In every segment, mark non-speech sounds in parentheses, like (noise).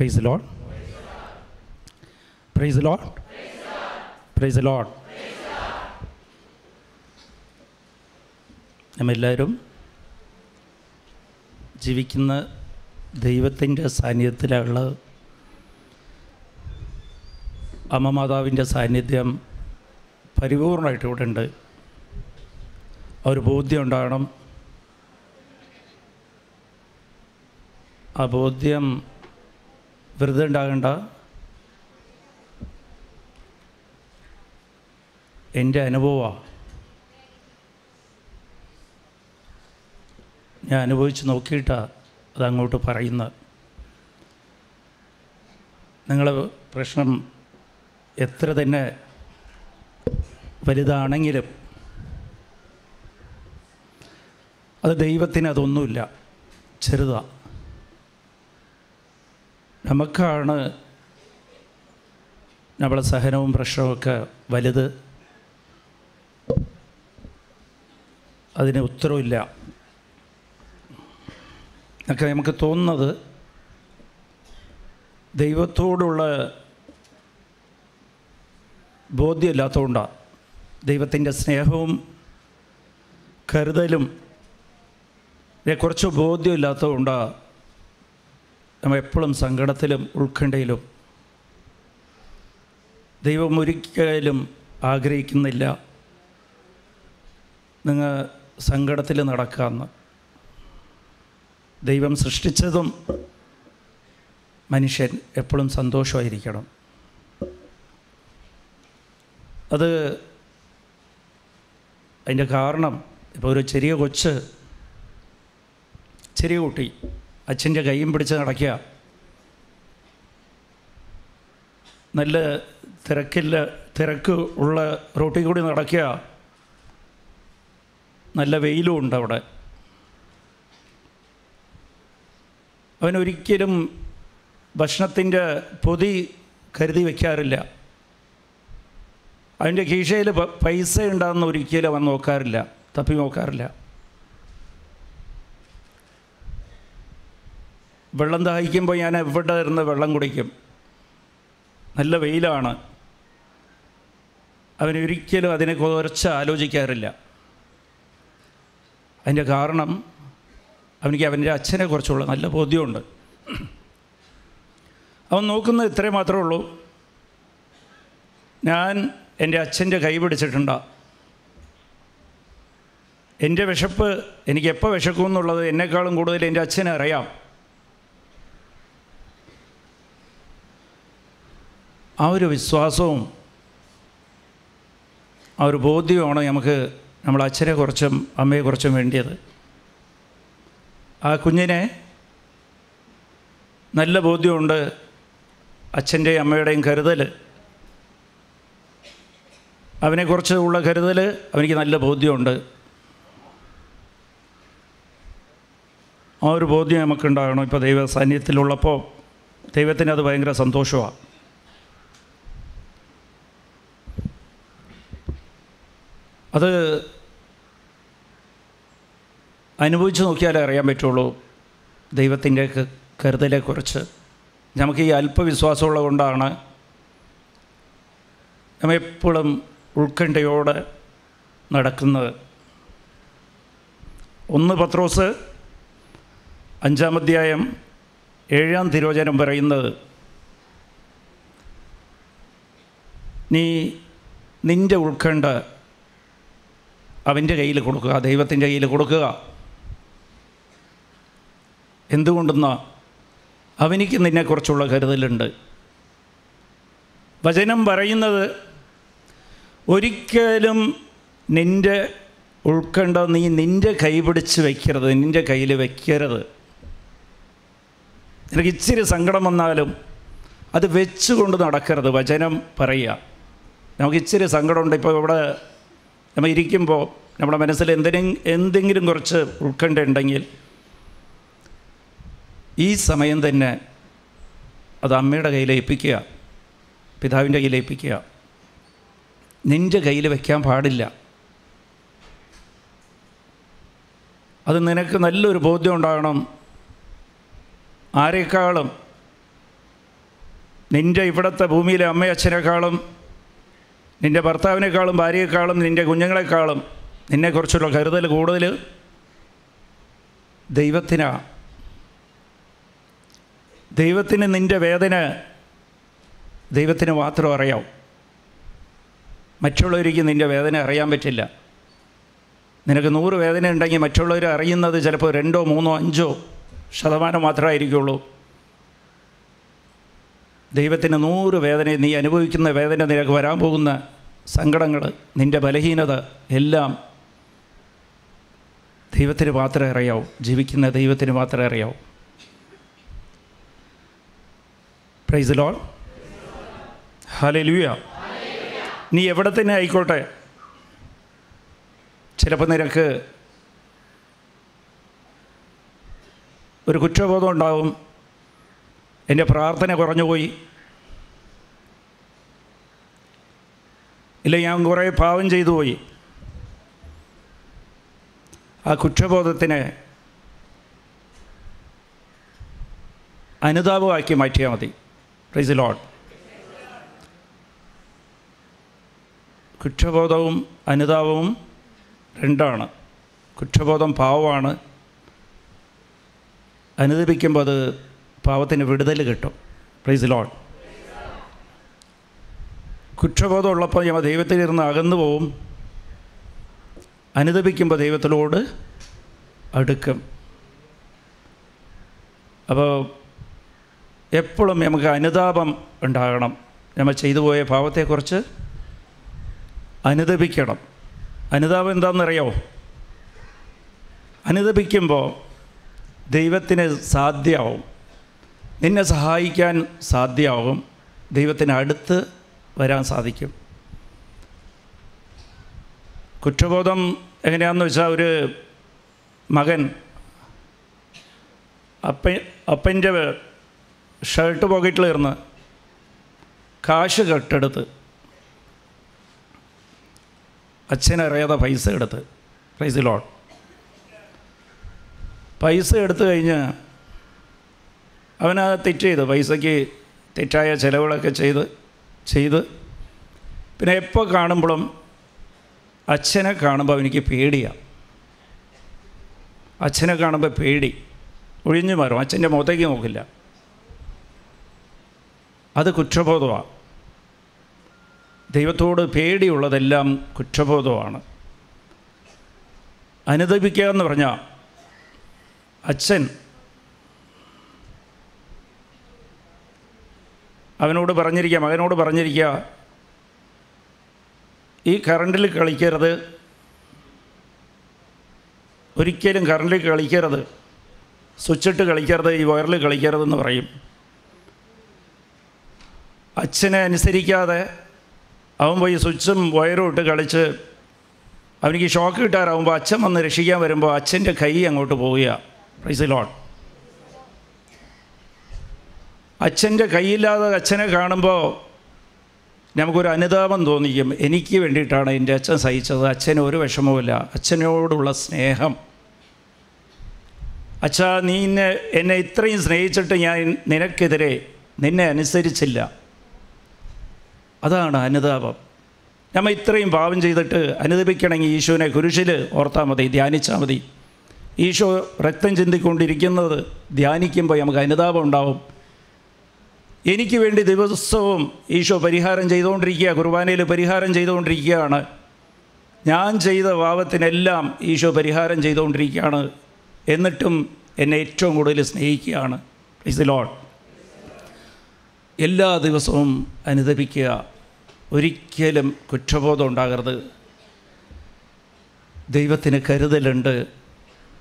Praise lord praise lord praise lord നമ്മെല്ലാവരും ജീവിക്കുന്ന ദൈവത്തിന്റെ സാന്നിധ്യത്തിലുള്ള അമ്മമാതാവിന്റെ സാന്നിധ്യം പരിപൂർണമായിട്ട് ഇവിടെ ഉണ്ട്. ഒരു ബോധ്യം ഉണ്ടാകണം. ആ ബോധ്യം വെറുതെ ഉണ്ടാകണ്ട. എന്റെ അനുഭവമാണ് ഞാൻ അനുഭവിച്ച് നോക്കിയിട്ടാണ് അതങ്ങോട്ട് പറയുന്നത്. നിങ്ങളെ പ്രശ്നം എത്ര തന്നെ വലുതാണെങ്കിലും അത് ദൈവത്തിന് അതൊന്നുമില്ല. ചെറുതാ. നമുക്കാണ് നമ്മളെ സഹനവും പ്രശ്നവുമൊക്കെ വലുത്. അതിന് ഉത്തരവില്ല. ഒക്കെ നമുക്ക് തോന്നുന്നത് ദൈവത്തോടുള്ള ബോധ്യമില്ലാത്തതുകൊണ്ടാണ് ദൈവത്തിന്റെ സ്നേഹവും കരുതലും കുറച്ച് ബോധ്യമില്ലാത്തതുകൊണ്ടാണ് നമ്മൾ എപ്പോഴും സങ്കടത്തിലും ഉത്കണ്ഠയിലും ദൈവം ഒരിക്കലും ആഗ്രഹിക്കുന്നില്ല നിങ്ങൾ സങ്കടത്തിൽ നടക്കാമെന്ന്. ദൈവം സൃഷ്ടിച്ചതും മനുഷ്യൻ എപ്പോഴും സന്തോഷമായിരിക്കണം. അത് അതിന്റെ കാരണം ഇപ്പോൾ ഒരു ചെറിയ കൊച്ച് ചെറിയ കുട്ടി അച്ഛന്റെ കൈയും പിടിച്ച് നടക്കുക. നല്ല തിരക്കില്ല തിരക്ക് ഉള്ള റോട്ടിൽ കൂടി നടക്കുക. നല്ല വെയിലും ഉണ്ട് അവിടെ. അവനൊരിക്കലും ഭക്ഷണത്തിന്റെ പൊതി കരുതി വയ്ക്കാറില്ല അതിന്റെ കീശയിൽ പൈസ ഉണ്ടാകുന്ന ഒരിക്കലും അവൻ നോക്കാറില്ല തപ്പി നോക്കാറില്ല. വെള്ളം ദാഹിക്കുമ്പോൾ ഞാൻ എവിടെ ഇരുന്ന് വെള്ളം കുടിക്കും? നല്ല വെയിലാണ്. അവനൊരിക്കലും അതിനെ കുറച്ച് ആലോചിക്കാറില്ല. അതിന്റെ കാരണം അവനിക്ക് അവന്റെ അച്ഛനെ കുറിച്ചുള്ള നല്ല ബോധ്യമുണ്ട്. അവൻ നോക്കുന്നത് ഇത്രേ മാത്രമേ ഉള്ളൂ. ഞാൻ എന്റെ അച്ഛന്റെ കൈ പിടിച്ചിട്ടുണ്ട. എന്റെ വിശപ്പ് എനിക്ക് എപ്പോൾ വിശക്കും എന്നുള്ളത് എന്നെക്കാളും കൂടുതൽ എന്റെ അച്ഛനെ അറിയാം ആ ഒരു വിശ്വാസവും ആ ഒരു ബോധ്യവുമാണ് നമുക്ക് നമ്മൾ അച്ഛനെ കുറച്ചും അമ്മയെ കുറച്ചും വേണ്ടിയത്. ആ കുഞ്ഞിനെ നല്ല ബോധ്യമുണ്ട് അച്ഛന്റെയും അമ്മയുടെയും കരുതൽ അവനെക്കുറിച്ച് ഉള്ള കരുതൽ അവനിക്ക് നല്ല ബോധ്യമുണ്ട്. ആ ഒരു ബോധ്യം നമുക്കുണ്ടാകണം. ഇപ്പോൾ ദൈവ സാന്നിധ്യത്തിലുള്ളപ്പോൾ ദൈവത്തിന് അത് ഭയങ്കര സന്തോഷമാണ്. അത് അനുഭവിച്ചു നോക്കിയാലേ അറിയാൻ പറ്റുള്ളൂ ദൈവത്തിന്റെ കരുതലെക്കുറിച്ച്. നമുക്ക് ഈ അല്പവിശ്വാസമുള്ളത് കൊണ്ടാണ് നമ്മൾ എപ്പോഴും ഉത്കണ്ഠയോടെ നടക്കുന്നത്. ഒന്ന് പത്രോസ് അഞ്ചാം അധ്യായം ഏഴാം തിരോചനം പറയുന്നത് നീ നിന്റെ ഉത്കണ്ഠ അവന്റെ കയ്യിൽ കൊടുക്കുക ദൈവത്തിന്റെ കയ്യിൽ കൊടുക്കുക. എന്തുകൊണ്ടെന്ന്? അവനിക്ക് നിന്നെക്കുറിച്ചുള്ള കരുതലുണ്ട്. വചനം പറയുന്നത് ഒരിക്കലും നിന്റെ ഉൾക്കണ്ട നീ നിന്റെ കൈ പിടിച്ച് വയ്ക്കരുത് നിന്റെ കയ്യിൽ വയ്ക്കരുത് നിനക്ക് ഇച്ചിരി സങ്കടം വന്നാലും അത് വെച്ചുകൊണ്ട് നടക്കരുത് വചനം പറയുക. നമുക്ക് ഇച്ചിരി സങ്കടമുണ്ട്. ഇപ്പോൾ ഇവിടെ നമ്മൾ ഇരിക്കുമ്പോൾ നമ്മുടെ മനസ്സിൽ എന്തിനും എന്തെങ്കിലും കുറച്ച് ഉൾക്കണ്ട ഉണ്ടെങ്കിൽ ഈ സമയം തന്നെ അത് അമ്മയുടെ കയ്യിൽ ഏൽപ്പിക്കുക പിതാവിന്റെ കയ്യിൽ ഏൽപ്പിക്കുക. നിന്റെ കയ്യിൽ വയ്ക്കാൻ പാടില്ല. അത് നിനക്ക് നല്ലൊരു ബോധ്യം ഉണ്ടാകണം. ആരെക്കാളും നിന്റെ ഇവിടുത്തെ ഭൂമിയിലെ അമ്മയച്ഛനേക്കാളും നിന്റെ ഭർത്താവിനേക്കാളും ഭാര്യയെക്കാളും നിന്റെ കുഞ്ഞുങ്ങളെക്കാളും നിന്നെക്കുറിച്ചുള്ള കരുതൽ കൂടുതൽ ദൈവത്തിനാ. ദൈവത്തിന് നിന്റെ വേദന ദൈവത്തിന് മാത്രം അറിയാം മറ്റുള്ളവർക്ക് നിന്റെ വേദന അറിയാൻ പറ്റില്ല. നിനക്ക് നൂറ് വേദന ഉണ്ടെങ്കിൽ മറ്റുള്ളവർ അറിയുന്നത് ചിലപ്പോൾ രണ്ടോ മൂന്നോ അഞ്ചോ ശതമാനം മാത്രമായിരിക്കുള്ളൂ. ദൈവത്തിന് നൂറ് വേദന നീ അനുഭവിക്കുന്ന വേദന നിനക്ക് വരാൻ പോകുന്ന സങ്കടങ്ങൾ നിന്റെ ബലഹീനത എല്ലാം ദൈവത്തിന് മാത്രമേ അറിയാവൂ. ജീവിക്കുന്ന ദൈവത്തിന് മാത്രമേ അറിയാവൂ. പ്രൈസ് ലോൾ ഹലേ ലൂയ നീ എവിടെ തന്നെ ആയിക്കോട്ടെ. ചിലപ്പോൾ നിനക്ക് ഒരു കുറ്റബോധം ഉണ്ടാവും. എന്റെ പ്രാർത്ഥന കുറഞ്ഞുപോയി. ഇല്ല ഞാൻ കുറേ പാവം ചെയ്തു പോയി ആ കുറ്റബോധത്തിന് അനുതാപമാക്കി മാറ്റിയാൽ മതി. പ്രൈസ് ലോഡ് കുറ്റബോധവും അനുതാപവും രണ്ടാണ്. കുറ്റബോധം പാവമാണ്. അനുദപിക്കുമ്പോൾ അത് പാവത്തിന് വിടുതൽ കിട്ടും. പ്രൈസ് ലോൺ കുറ്റബോധം ഉള്ളപ്പോൾ ഞമ്മ ദൈവത്തിലിരുന്ന് അകന്നു പോവും. അനുദപിക്കുമ്പോൾ ദൈവത്തിലോട് അടുക്കും. അപ്പോൾ എപ്പോഴും നമുക്ക് അനുതാപം ഉണ്ടാകണം. നമ്മൾ ചെയ്തു പോയ പാവത്തെക്കുറിച്ച് അനുദപിക്കണം. അനുതാപം എന്താണെന്നറിയോ അനുദപിക്കുമ്പോൾ ദൈവത്തിന് സാധ്യമാവും. നിന്നെ സഹായിക്കാൻ സാധ്യമാകും. ദൈവത്തിന് അടുത്ത് വരാൻ സാധിക്കും. കുറ്റബോധം എങ്ങനെയാണെന്ന് വെച്ചാൽ ഒരു മകൻ അപ്പ അപ്പന്റെ ഷർട്ട് പോക്കറ്റിൽ ഇരുന്ന് കാശ് കെട്ടെടുത്ത്. അച്ഛനറിയാതെ പൈസ എടുത്ത്. പൈസ ലോൺ. പൈസ എടുത്തു കഴിഞ്ഞ് അവനത് തെറ്റ് ചെയ്തു പൈസയ്ക്ക് തെറ്റായ ചിലവുകളൊക്കെ ചെയ്ത് ചെയ്ത്. പിന്നെ എപ്പോൾ കാണുമ്പോഴും അച്ഛനെ കാണുമ്പോൾ അവനിക്ക് പേടിയാണ് അച്ഛനെ കാണുമ്പോൾ പേടി. ഒഴിഞ്ഞു മാറും. അച്ഛന്റെ മുഖത്തേക്ക് നോക്കില്ല. അത് കുറ്റബോധമാണ് ദൈവത്തോട് പേടിയുള്ളതെല്ലാം കുറ്റബോധമാണ് അനുദപിക്കുക എന്ന് പറഞ്ഞാൽ അച്ഛൻ അവനോട് പറഞ്ഞിരിക്കുക മകനോട് പറഞ്ഞിരിക്കുക. ഈ കറണ്ടിൽ കളിക്കരുത്. ഒരിക്കലും കറണ്ടിൽ കളിക്കരുത്. സ്വിച്ചിട്ട് കളിക്കരുത് ഈ വയറിൽ കളിക്കരുതെന്ന് പറയും. അച്ഛനെ അനുസരിക്കാതെ അവൻ പോയി സ്വിച്ചും വയറും ഇട്ട് കളിച്ച് അവനിക്ക് ഷോക്ക് കിട്ടാറാവുമ്പോൾ അച്ഛൻ വന്ന് രക്ഷിക്കാൻ വരുമ്പോൾ അച്ഛന്റെ കൈ അങ്ങോട്ട് പോവുക. പ്രൈസ് ലോൺ അച്ഛന്റെ കൈയില്ലാതെ അച്ഛനെ കാണുമ്പോൾ നമുക്കൊരു അനുതാപം തോന്നിക്കും. എനിക്ക് വേണ്ടിയിട്ടാണ് എന്റെ അച്ഛൻ സഹിച്ചത്. അച്ഛന് ഒരു വിഷമവുമില്ല. അച്ഛനോടുള്ള സ്നേഹം. അച്ഛാ നീ എന്നെ എന്നെ ഇത്രയും സ്നേഹിച്ചിട്ട് ഞാൻ നിനക്കെതിരെ നിന്നെ അനുസരിച്ചില്ല. അതാണ് അനുതാപം. നമ്മൾ ഇത്രയും പാപം ചെയ്തിട്ട് അനുദപിക്കണമെങ്കിൽ ഈശോനെ കുരിശിൽ ഓർത്താൽ മതി ധ്യാനിച്ചാൽ മതി. ഈശോ രക്തം ചിന്തിക്കൊണ്ടിരിക്കുന്നത് ധ്യാനിക്കുമ്പോൾ നമുക്ക് അനുതാപം ഉണ്ടാവും. എനിക്ക് വേണ്ടി ദിവസവും ഈശോ പരിഹാരം ചെയ്തുകൊണ്ടിരിക്കുക കുർബാനയിൽ പരിഹാരം ചെയ്തുകൊണ്ടിരിക്കുകയാണ്. ഞാൻ ചെയ്ത പാപത്തിനെല്ലാം ഈശോ പരിഹാരം ചെയ്തുകൊണ്ടിരിക്കുകയാണ് എന്നിട്ടും എന്നെ ഏറ്റവും കൂടുതൽ സ്നേഹിക്കുകയാണ്. ഇസ് ലോഡ് എല്ലാ ദിവസവും അനുദപിക്കുക. ഒരിക്കലും കുറ്റബോധം ഉണ്ടാകരുത്. ദൈവത്തിന് കരുതലുണ്ട്.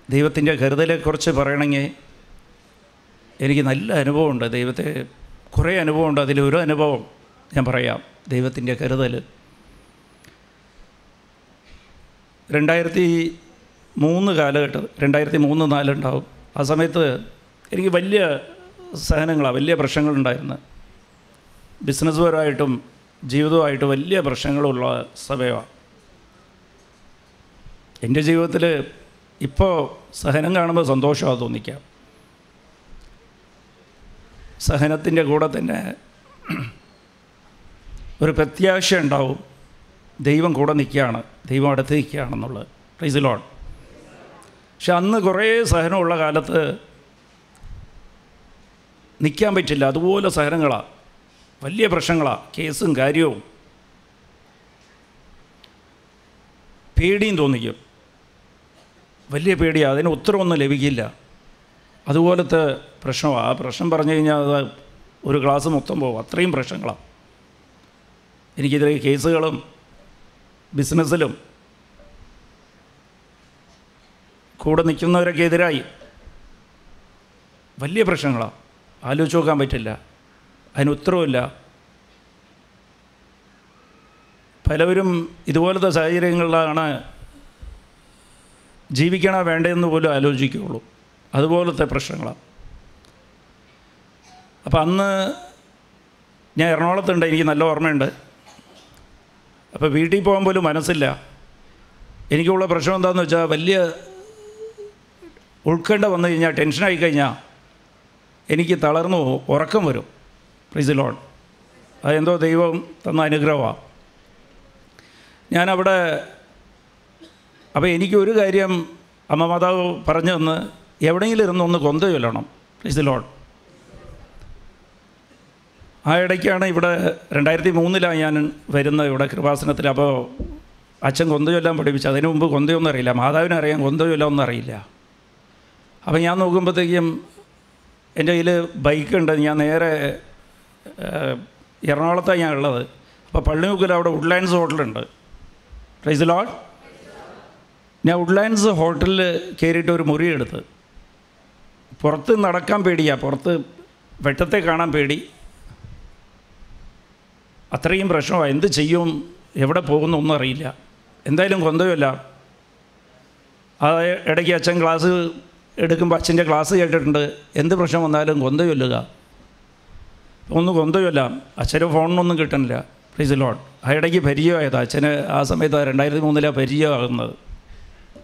ദൈവത്തിന്റെ കരുതലെക്കുറിച്ച് പറയണമെങ്കിൽ എനിക്ക് നല്ല അനുഭവമുണ്ട് ദൈവത്തെ കുറേ അനുഭവമുണ്ട്. അതിലൊരു അനുഭവം ഞാൻ പറയാം. ദൈവത്തിന്റെ കരുതൽ. രണ്ടായിരത്തി മൂന്ന് കാലഘട്ടം രണ്ടായിരത്തി മൂന്ന് നാലുണ്ടാവും. ആ സമയത്ത് എനിക്ക് വലിയ സഹനങ്ങളാണ് വലിയ പ്രശ്നങ്ങളുണ്ടായിരുന്നു. ബിസിനസ്സുപരമായിട്ടും ജീവിതമായിട്ടും വലിയ പ്രശ്നങ്ങളുള്ള സമയമാണ് എന്റെ ജീവിതത്തിൽ ഇപ്പോൾ സഹനം കാണുമ്പോൾ സന്തോഷമാണ് തോന്നിക്കാം സഹനത്തിന്റെ കൂടെ തന്നെ ഒരു പ്രത്യാശ ഉണ്ടാവും. ദൈവം കൂടെ നിൽക്കുകയാണ്. ദൈവം അടുത്ത് നിൽക്കുകയാണെന്നുള്ളത്. പ്രൈസ് ലോൺ പക്ഷെ അന്ന് കുറേ സഹനമുള്ള കാലത്ത് നിൽക്കാൻ പറ്റില്ല. അതുപോലെ സഹനങ്ങളാണ് വലിയ പ്രശ്നങ്ങളാണ് കേസും കാര്യവും. പേടിയും തോന്നിക്കും. വലിയ പേടിയാണ് അതിന് ഉത്തരവൊന്നും ലഭിക്കില്ല. അതുപോലത്തെ പ്രശ്നമാണ് ആ പ്രശ്നം പറഞ്ഞു കഴിഞ്ഞാൽ അത് ഒരു ക്ലാസ് മൊത്തം പോകും അത്രയും പ്രശ്നങ്ങളാണ് എനിക്കിതിലെ കേസുകളും ബിസിനസ്സിലും കൂടെ നിൽക്കുന്നവരൊക്കെ എതിരായി. വലിയ പ്രശ്നങ്ങളാണ് ആലോചിച്ച് നോക്കാൻ പറ്റില്ല. അതിന് ഉത്തരവില്ല പലവരും ഇതുപോലത്തെ സാഹചര്യങ്ങളിലാണ് ജീവിക്കണോ വേണ്ടതെന്ന് പോലും ആലോചിക്കുകയുള്ളൂ. അതുപോലത്തെ പ്രശ്നങ്ങളാണ് അപ്പം അന്ന് ഞാൻ എറണാകുളത്തുണ്ട് എനിക്ക് നല്ല ഓർമ്മയുണ്ട്. അപ്പോൾ വീട്ടിൽ പോകാൻ പോലും മനസ്സില്ല. എനിക്കുള്ള പ്രശ്നം എന്താണെന്ന് വെച്ചാൽ വലിയ ഉൾക്കണ്ട വന്നു കഴിഞ്ഞാൽ ടെൻഷനായി കഴിഞ്ഞാൽ എനിക്ക് തളർന്നു ഉറക്കം വരും പ്രീസ് ലോൺ അതെന്തോ ദൈവം തന്ന അനുഗ്രഹമാണ് ഞാനവിടെ അപ്പോൾ എനിക്കൊരു കാര്യം അമ്മ മാതാവ് പറഞ്ഞു തന്ന് എവിടെയെങ്കിലും ഇരുന്ന് ഒന്ന് കൊന്ത ചൊല്ലണം. പ്രീസ് ലോഡ് ആ ഇടയ്ക്കാണ് ഇവിടെ രണ്ടായിരത്തി മൂന്നിലാണ് ഞാൻ വരുന്നത് ഇവിടെ കൃപാസനത്തിൽ. അപ്പോൾ അച്ഛൻ കൊന്ത ചൊല്ലാൻ പഠിപ്പിച്ചു. അതിനു മുമ്പ് കൊന്തയൊന്നും അറിയില്ല. മാതാവിനെ അറിയാം കൊന്ത ചൊല്ലാമൊന്നും അറിയില്ല. അപ്പോൾ ഞാൻ നോക്കുമ്പോഴത്തേക്കും എന്റെ കയ്യിൽ ബൈക്കുണ്ട് ഞാൻ നേരെ എറണാകുളത്താണ് ഞാൻ ഉള്ളത്. അപ്പോൾ പള്ളിമുക്കിൽ അവിടെ വുഡ്ലാൻഡ്സ് ഹോട്ടലുണ്ട്. പ്രൈസ് ലോഡ് ഞാൻ വുഡ്ലാൻഡ്സ് ഹോട്ടലിൽ കയറിയിട്ട് ഒരു മുറി എടുത്ത്. പുറത്ത് നടക്കാൻ പേടിയാണ് പുറത്ത് വെട്ടത്തെ കാണാൻ പേടി. അത്രയും പ്രശ്നമാണ് എന്ത് ചെയ്യും? എവിടെ പോകുന്നു? ഒന്നും അറിയില്ല. എന്തായാലും കൊന്തയുമല്ല ആ ഇടയ്ക്ക് അച്ഛൻ ക്ലാസ് എടുക്കുമ്പോൾ അച്ഛന്റെ ക്ലാസ് കേട്ടിട്ടുണ്ട്. എന്ത് പ്രശ്നം വന്നാലും കൊന്തയൊല്ലുക. ഒന്ന് കൊന്ത അച്ഛന്റെ ഫോണിനൊന്നും കിട്ടണില്ല. പ്ലീസ് ലോൺ ആ ഇടയ്ക്ക് പരിചയമായത്. അച്ഛന് ആ സമയത്ത് രണ്ടായിരത്തി മൂന്നിലാണ് പരിചയമാകുന്നത്.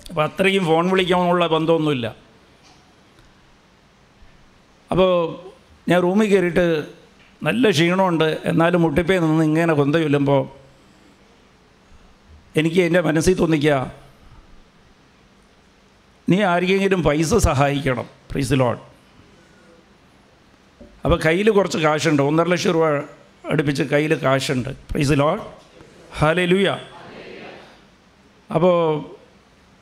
അപ്പോൾ അത്രയും ഫോൺ വിളിക്കാനുള്ള ബന്ധമൊന്നുമില്ല. അപ്പോൾ ഞാൻ റൂമിൽ കയറിയിട്ട് നല്ല ക്ഷീണമുണ്ട് എന്നാലും മുട്ടിപ്പേ നിന്ന് ഇങ്ങനെ കൊന്ത ചൊല്ലുമ്പോൾ എനിക്ക് എന്റെ മനസ്സിൽ തോന്നിക്കുക നീ ആരെങ്കിലും പൈസ സഹായിക്കണം പ്രീസ് ലോൺ അപ്പോൾ കയ്യിൽ കുറച്ച് കാശുണ്ട് ഒന്നര ലക്ഷം രൂപ അടുപ്പിച്ച് കയ്യിൽ കാശുണ്ട് പ്രീസ് ലോൺ ഹാലേ ലൂയ അപ്പോൾ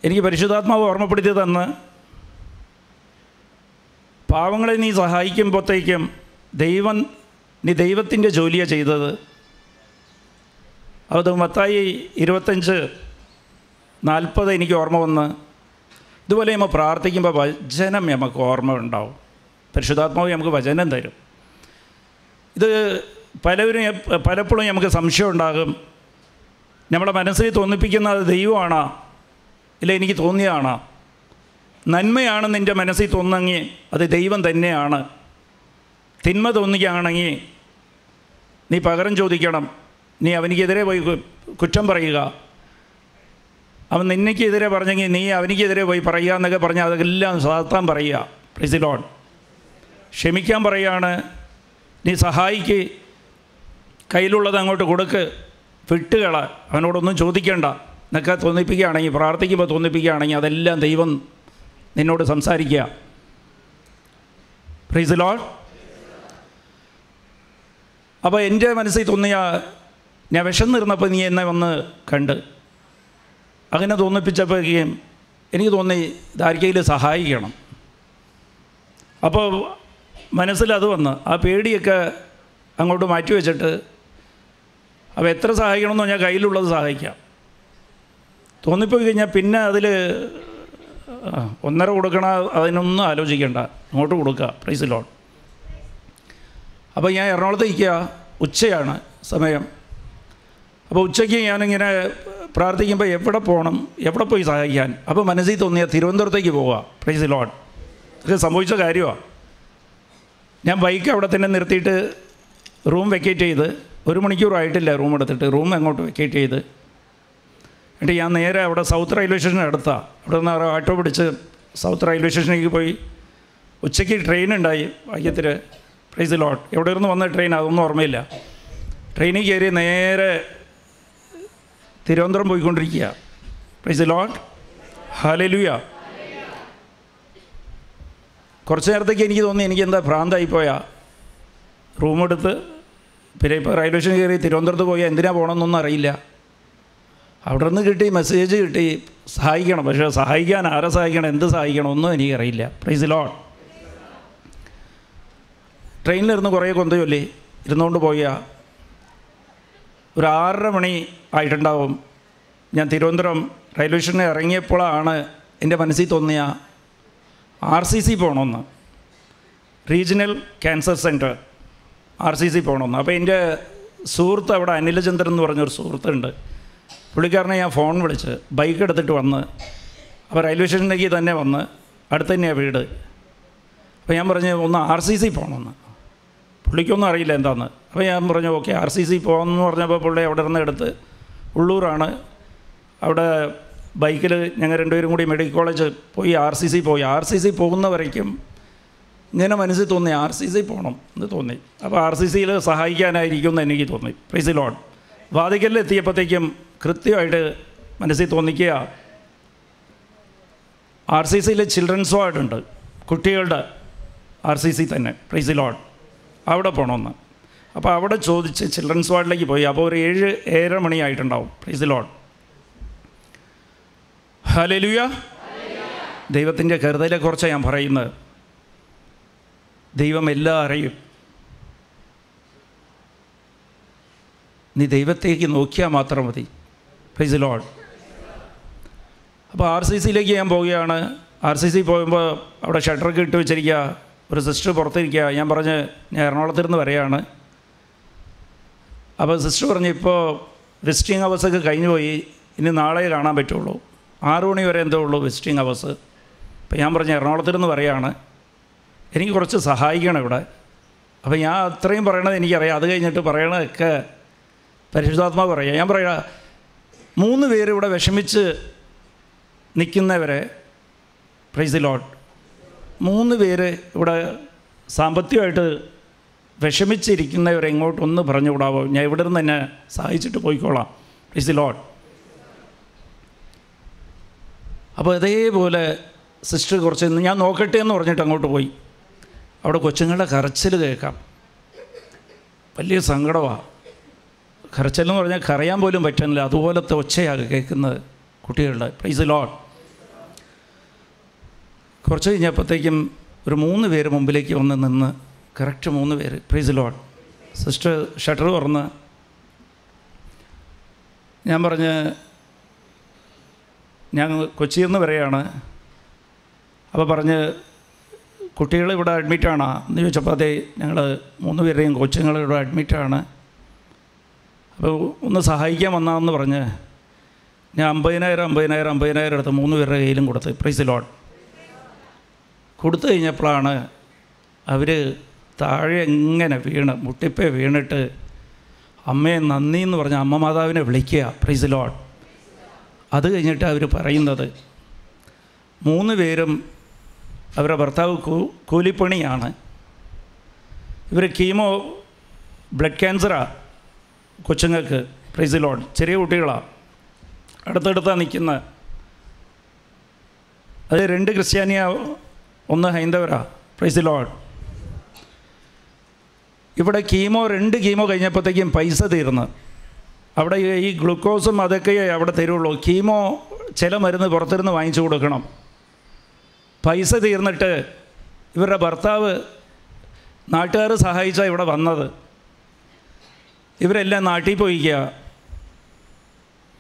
എനിക്ക് പരിശുദ്ധാത്മാവ് ഓർമ്മപ്പെടുത്തി തന്ന് പാവങ്ങളെ നീ സഹായിക്കുമ്പോഴത്തേക്കും ദൈവം നീ ദൈവത്തിന്റെ ജോലിയാണ് ചെയ്തത്. അത് മത്തായി ഇരുപത്തഞ്ച് നാൽപ്പത് എനിക്ക് ഓർമ്മ വന്ന് ഇതുപോലെ നമ്മൾ പ്രാർത്ഥിക്കുമ്പോൾ വചനം നമുക്ക് ഓർമ്മ ഉണ്ടാവും. പരിശുദ്ധാത്മാവ് നമുക്ക് വചനം തരും. ഇത് പലവരും പലപ്പോഴും നമുക്ക് സംശയം ഉണ്ടാകും. നമ്മുടെ മനസ്സിൽ തോന്നിപ്പിക്കുന്നത് ദൈവമാണോ? ഇല്ല എനിക്ക് തോന്നിയതാണോ? നന്മയാണ് നിന്റെ മനസ്സിൽ തോന്നങ്ങി അത് ദൈവം തന്നെയാണ്. തിന്മ തോന്നുകയാണെങ്കിൽ നീ പകരം ചോദിക്കണം. നീ അവനിക്കെതിരെ പോയി കുറ്റം പറയുക. അവൻ നിന്നെക്കെതിരെ പറഞ്ഞെങ്കിൽ നീ അവനിക്കെതിരെ പോയി പറയുക എന്നൊക്കെ പറഞ്ഞാൽ അതെല്ലാം സാത്താൻ പറയുക. പ്രിസിലോൺ ക്ഷമിക്കാൻ പറയുകയാണ് നീ സഹായിക്ക്. കയ്യിലുള്ളത് അങ്ങോട്ട് കൊടുക്ക്. വിട്ടുകള അവനോടൊന്നും ചോദിക്കേണ്ട. എന്നൊക്കെ തോന്നിപ്പിക്കുകയാണെങ്കിൽ പ്രാർത്ഥിക്കുമ്പോൾ തോന്നിപ്പിക്കുകയാണെങ്കിൽ അതെല്ലാം ദൈവം നിന്നോട് സംസാരിക്കുക പ്രീസ് ലോൾ അപ്പോൾ എന്റെ മനസ്സിൽ തോന്നിയ ഞാൻ വിശന്നിരുന്നപ്പോൾ നീ എന്നെ വന്ന് കണ്ട്. അങ്ങനെ തോന്നിപ്പിച്ചപ്പോഴേക്കും എനിക്ക് തോന്നി ഇതാർക്കെങ്കിലും സഹായിക്കണം. അപ്പോൾ മനസ്സിൽ അത് വന്ന് ആ പേടിയൊക്കെ അങ്ങോട്ട് മാറ്റി വെച്ചിട്ട് അപ്പോൾ എത്ര സഹായിക്കണമെന്നോ ഞാൻ കയ്യിലുള്ളത് സഹായിക്കാം. തോന്നിപ്പോയി കഴിഞ്ഞാൽ പിന്നെ അതിൽ ഒന്നര കൊടുക്കണ അതിനൊന്നും ആലോചിക്കേണ്ട. ഇങ്ങോട്ട് കൊടുക്കുക പ്രൈസ് ലോൺ അപ്പോൾ ഞാൻ എറണാകുളത്ത് ഇരിക്കുക. ഉച്ചയാണ് സമയം. അപ്പോൾ ഉച്ചയ്ക്ക് ഞാനിങ്ങനെ പ്രാർത്ഥിക്കുമ്പോൾ എവിടെ പോകണം എവിടെ പോയി സഹായിക്കാൻ? അപ്പോൾ മനസ്സിൽ തോന്നിയ തിരുവനന്തപുരത്തേക്ക് പോവുക പ്രൈസ് ലോൺ ഇതൊക്കെ സംഭവിച്ച കാര്യമാണ് ഞാൻ ബൈക്ക് അവിടെ തന്നെ നിർത്തിയിട്ട് റൂം വെക്കേറ്റ് ചെയ്ത് ഒരു മണിക്കൂറായിട്ടില്ല റൂം എടുത്തിട്ട്. റൂം അങ്ങോട്ട് വെക്കേറ്റ് ചെയ്ത്. എന്നിട്ട് ഞാൻ നേരെ അവിടെ സൗത്ത് റെയിൽവേ സ്റ്റേഷൻ അടുത്താണ് അവിടെ നിന്ന് ഓട്ടോ പിടിച്ച് സൗത്ത് റെയിൽവേ സ്റ്റേഷനിലേക്ക് പോയി. ഉച്ചയ്ക്ക് ട്രെയിൻ ഉണ്ടായി വൈകത്തിൽ പ്രൈസ് ലോട്ട് എവിടെ നിന്ന് വന്ന ട്രെയിൻ അതൊന്നും ഓർമ്മയില്ല. ട്രെയിനിൽ കയറി നേരെ തിരുവനന്തപുരം പോയിക്കൊണ്ടിരിക്കുക. പ്രൈസ് ലോട്ട് ഹലലുയ കുറച്ച് നേരത്തേക്ക് എനിക്ക് തോന്നി എനിക്ക് എന്താ ഭ്രാന്തായി പോയാ. റൂമെടുത്ത് പിന്നെ ഇപ്പോൾ റെയിൽവേ സ്റ്റേഷൻ കയറി തിരുവനന്തപുരത്ത് പോയാൽ എന്തിനാണ് പോകണമെന്നൊന്നും അറിയില്ല. അവിടെ നിന്ന് കിട്ടി മെസ്സേജ് കിട്ടി. സഹായിക്കണം. പക്ഷേ സഹായിക്കാൻ ആരെ സഹായിക്കണം എന്ത് സഹായിക്കണം ഒന്നും എനിക്കറിയില്ല. പ്രൈസ് ലോൺ ട്രെയിനിലിരുന്ന് കുറേ കൊന്ത ചൊല്ലി ഇരുന്നുകൊണ്ട് പോയ ഒരു ആറര മണി ആയിട്ടുണ്ടാവും. ഞാൻ തിരുവനന്തപുരം റെയിൽവേ സ്റ്റേഷനിൽ ഇറങ്ങിയപ്പോഴാണ് എന്റെ മനസ്സിൽ തോന്നിയ ആർ സി സി പോകണമെന്ന്. Regional cancer centre R C C പോകണമെന്ന്. അപ്പോൾ എന്റെ സുഹൃത്ത് അവിടെ അനിലചന്ദ്രൻ എന്ന് പറഞ്ഞൊരു സുഹൃത്തുണ്ട്. പുള്ളിക്കാരനെ ഞാൻ ഫോൺ വിളിച്ച് ബൈക്ക് എടുത്തിട്ട് വന്ന് അപ്പോൾ റെയിൽവേ സ്റ്റേഷനിലേക്ക് തന്നെ വന്ന് അടുത്ത് തന്നെയാണ് വീട്. അപ്പോൾ ഞാൻ പറഞ്ഞു ഒന്ന് ആർ സി സി പോകണമെന്ന് പുള്ളിക്കൊന്നും അറിയില്ല എന്താന്ന്. അപ്പോൾ ഞാൻ പറഞ്ഞു ഓക്കെ ആർ സി സി പോകാമെന്ന് പറഞ്ഞപ്പോൾ പുള്ളി അവിടെ നിന്ന് എടുത്ത് ഉള്ളൂരാണ്. അവിടെ ബൈക്കിൽ ഞങ്ങൾ രണ്ടുപേരും കൂടി മെഡിക്കൽ കോളേജ് പോയി ആർ സി സി പോയി. ആർ സി സി പോകുന്ന വരയ്ക്കും ഇങ്ങനെ മനസ്സിൽ തോന്നി ആർ സി സി പോകണം എന്ന് തോന്നി. അപ്പോൾ ആർ സി സിയിൽ സഹായിക്കാനായിരിക്കും എന്ന് എനിക്ക് തോന്നി. പ്രൈസിലോൺ വാതിക്കലിൽ എത്തിയപ്പോഴത്തേക്കും കൃത്യമായിട്ട് മനസ്സിൽ തോന്നിക്കുക. ആർ സി സിയിൽ ചിൽഡ്രൻസ് വാർഡുണ്ട് കുട്ടികളുടെ ആർ സി സി തന്നെ പ്രൈസ് ലോഡ് അവിടെ പോകണമെന്ന് അപ്പോൾ അവിടെ ചോദിച്ച് ചിൽഡ്രൻസ് വാർഡിലേക്ക് പോയി. അപ്പോൾ ഒരു ഏഴ് ഏഴര മണിയായിട്ടുണ്ടാവും പ്രൈസ് ലോൺ ഹലലുയ ദൈവത്തിന്റെ കരുതലെക്കുറിച്ച് ഞാൻ പറയുന്നത്. ദൈവം എല്ലാം അറിയും നീ ദൈവത്തേക്ക് നോക്കിയാൽ മാത്രം മതി. പ്രൈസ് ലോഡ് അപ്പോൾ ആർ സി സിയിലേക്ക് ഞാൻ പോവുകയാണ്. ആർ സി സി പോകുമ്പോൾ അവിടെ ഷട്ടറൊക്കെ ഇട്ട് വെച്ചിരിക്കുക. ഒരു സിസ്റ്റർ പുറത്തിരിക്കുക. ഞാൻ പറഞ്ഞ് ഞാൻ എറണാകുളത്തിരുന്ന് വരെയാണ്. അപ്പോൾ സിസ്റ്റർ പറഞ്ഞ് ഇപ്പോൾ വിസിറ്റിംഗ് അവേഴ്സൊക്കെ കഴിഞ്ഞു പോയി. ഇനി നാളെ കാണാൻ പറ്റുള്ളൂ. ആറു മണി വരെ എന്തോ ഉള്ളൂ വിസിറ്റിംഗ് അവേഴ്സ് അപ്പോൾ ഞാൻ പറഞ്ഞ് എറണാകുളത്തിരുന്ന് വരെയാണ്. എനിക്ക് കുറച്ച് സഹായിക്കണം ഇവിടെ. അപ്പോൾ ഞാൻ അത്രയും പറയണത് എനിക്കറിയാം. അത് കഴിഞ്ഞിട്ട് പറയണതൊക്കെ പരിശുദ്ധാത്മാവ് പറയുക ഞാൻ പറയുക മൂന്ന് പേര് ഇവിടെ വിഷമിച്ച് നിൽക്കുന്നവരെ പ്രൈസ് ദി ലോട്ട് മൂന്ന് പേര് ഇവിടെ സാമ്പത്തികമായിട്ട് വിഷമിച്ചിരിക്കുന്നവരെ ഇങ്ങോട്ടൊന്ന് പറഞ്ഞു വിടാവോ? ഞാൻ ഇവിടെ നിന്ന് തന്നെ സഹായിച്ചിട്ട് പോയിക്കോളാം. പ്രൈസ് ലോട്ട് അപ്പോൾ അതേപോലെ സിസ്റ്റർ കുറച്ച് ഞാൻ നോക്കട്ടെ എന്ന് പറഞ്ഞിട്ട് അങ്ങോട്ട് പോയി. അവിടെ കൊച്ചുങ്ങളുടെ കരച്ചിൽ കേൾക്കാം. വലിയ സങ്കടമാണ് കരച്ചിലെന്ന് പറഞ്ഞാൽ കരയാൻ പോലും പറ്റുന്നില്ല അതുപോലത്തെ ഒച്ചയാണ് കേൾക്കുന്നത് കുട്ടികളുടെ. പ്രൈസ് ലോഡ് കുറച്ച് കഴിഞ്ഞപ്പോഴത്തേക്കും ഒരു മൂന്ന് പേര് മുമ്പിലേക്ക് വന്ന് നിന്ന് കറക്റ്റ് മൂന്ന് പേര്. പ്രൈസ് ലോഡ് സിസ്റ്റർ ഷട്ടർ തുറന്ന് ഞാൻ പറഞ്ഞ് ഞാൻ കൊച്ചിയിൽ നിന്ന് വരെയാണ്. അപ്പോൾ പറഞ്ഞ് കുട്ടികൾ ഇവിടെ അഡ്മിറ്റാണ് എന്ന് ചോദിച്ചപ്പോൾ അതെ ഞങ്ങൾ മൂന്ന് പേരെയും കൊച്ചുങ്ങൾ ഇവിടെ അഡ്മിറ്റാണ് അപ്പോൾ ഒന്ന് സഹായിക്കാൻ വന്നാന്ന് പറഞ്ഞ് ഞാൻ അമ്പതിനായിരം അമ്പതിനായിരം അമ്പതിനായിരം എടുത്ത് മൂന്ന് പേരുടെ കയ്യിലും കൊടുത്ത് പ്രൈസ് ലോൺ കൊടുത്തു കഴിഞ്ഞപ്പോഴാണ് അവർ താഴെ എങ്ങനെ വീണ് മുട്ടിപ്പേ വീണിട്ട് അമ്മയെ നന്ദി എന്ന് പറഞ്ഞ അമ്മ മാതാവിനെ വിളിക്കുക പ്രൈസ് ലോൺ അത് കഴിഞ്ഞിട്ട് അവർ പറയുന്നത് മൂന്ന് പേരും അവരുടെ ഭർത്താവ് കൂലിപ്പണിയാണ്. ഇവർ കീമോ ബ്ലഡ് ക്യാൻസറാണ് കൊച്ചുങ്ങൾക്ക് പ്രൈസ് ലോൺ ചെറിയ കുട്ടികളാണ് അടുത്തടുത്താണ് നിൽക്കുന്ന അത് രണ്ട് ക്രിസ്ത്യാനിയ ഒന്ന് ഹൈന്ദവരാ. പ്രൈസ് ലോൺ ഇവിടെ കീമോ രണ്ട് കീമോ കഴിഞ്ഞപ്പോഴത്തേക്കും പൈസ തീർന്ന്. അവിടെ ഈ ഗ്ലൂക്കോസും അതൊക്കെ അവിടെ തരുള്ളൂ. കീമോ ചില മരുന്ന് പുറത്തിരുന്ന് വാങ്ങിച്ചു കൊടുക്കണം. പൈസ തീർന്നിട്ട് ഇവരുടെ ഭർത്താവ് നാട്ടുകാർ സഹായിച്ചാണ് ഇവിടെ വന്നത്. ഇവരെല്ലാം നാട്ടിൽ പോയിക്കുക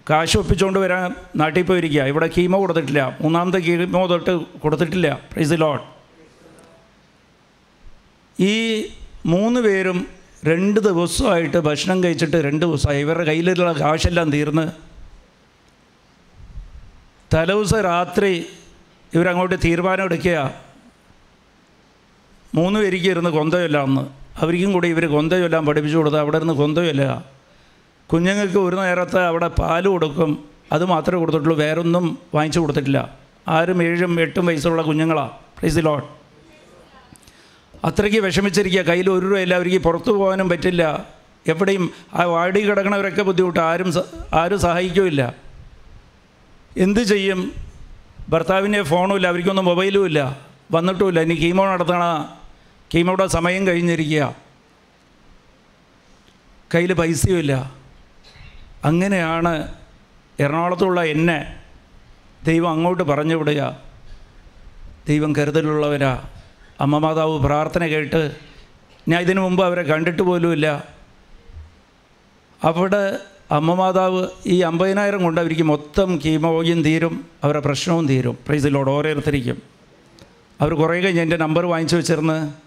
കാശ് ഒപ്പിച്ചുകൊണ്ട് വരാൻ നാട്ടിൽ പോയിരിക്കുക. ഇവിടെ കീമോ കൊടുത്തിട്ടില്ല. മൂന്നാമത്തെ കീമോ തൊട്ട് കൊടുത്തിട്ടില്ല. പ്രൈസ് ലോട്ട് ഈ മൂന്ന് പേരും രണ്ട് ദിവസമായിട്ട് ഭക്ഷണം കഴിച്ചിട്ട് രണ്ട് ദിവസമായി. ഇവരുടെ കയ്യിലുള്ള കാശെല്ലാം തീർന്ന്. തലേദിവസം രാത്രി ഇവരങ്ങോട്ട് തീരുമാനം എടുക്കുക. മൂന്ന് പേർക്ക് ഇരുന്ന് കൊന്തമില്ല അന്ന് അവർക്കും കൂടി ഇവർ കൊന്തയൊല്ലാം പഠിപ്പിച്ചു കൊടുത്ത്. അവിടെ ഇരുന്ന് കൊന്തയില്ല കുഞ്ഞുങ്ങൾക്ക് ഒരു നേരത്തെ അവിടെ പാൽ കൊടുക്കും. അത് മാത്രമേ കൊടുത്തിട്ടുള്ളൂ. വേറൊന്നും വാങ്ങിച്ചു കൊടുത്തിട്ടില്ല. ആരും ഏഴും എട്ടും വയസ്സുള്ള കുഞ്ഞുങ്ങളാണ് പ്രൈസ് ലോഡ് അത്രയ്ക്ക് വിഷമിച്ചിരിക്കുക കയ്യിൽ ഒരു രൂപയില്ല അവർക്ക് പുറത്തു പോകാനും പറ്റില്ല. എവിടെയും ആ വാടി കിടക്കണവരൊക്കെ ബുദ്ധിമുട്ട്. ആരും ആരും സഹായിക്കുമില്ല എന്ത് ചെയ്യും? ഭർത്താവിന്റെ ഫോണുമില്ല അവർക്കൊന്നും മൊബൈലും ഇല്ല. വന്നിട്ടുമില്ല ഇനി കീമോ നടത്തണ കീമോയുടെ സമയം കഴിഞ്ഞിരിക്കുക. കയ്യിൽ പൈസയുമില്ല. അങ്ങനെയാണ് എറണാകുളത്തുള്ള എന്നെ ദൈവം അങ്ങോട്ട് പറഞ്ഞു വിടുക ദൈവം കരുതലുള്ളവരാ. അമ്മ മാതാവ് പ്രാർത്ഥന കേട്ട് ഞാൻ ഇതിനു മുമ്പ് അവരെ കണ്ടിട്ട് പോലുമില്ല. അവിടെ അമ്മ മാതാവ് ഈ അമ്പതിനായിരം കൊണ്ട് അവർക്ക് മൊത്തം കീമോയും തീരും അവരുടെ പ്രശ്നവും തീരും. പ്രൈസിലോട് ഓരോരുത്തരിക്കും. അവർ കുറേ കഴിഞ്ഞ് എന്റെ നമ്പർ വാങ്ങിച്ചു വെച്ചിരുന്ന്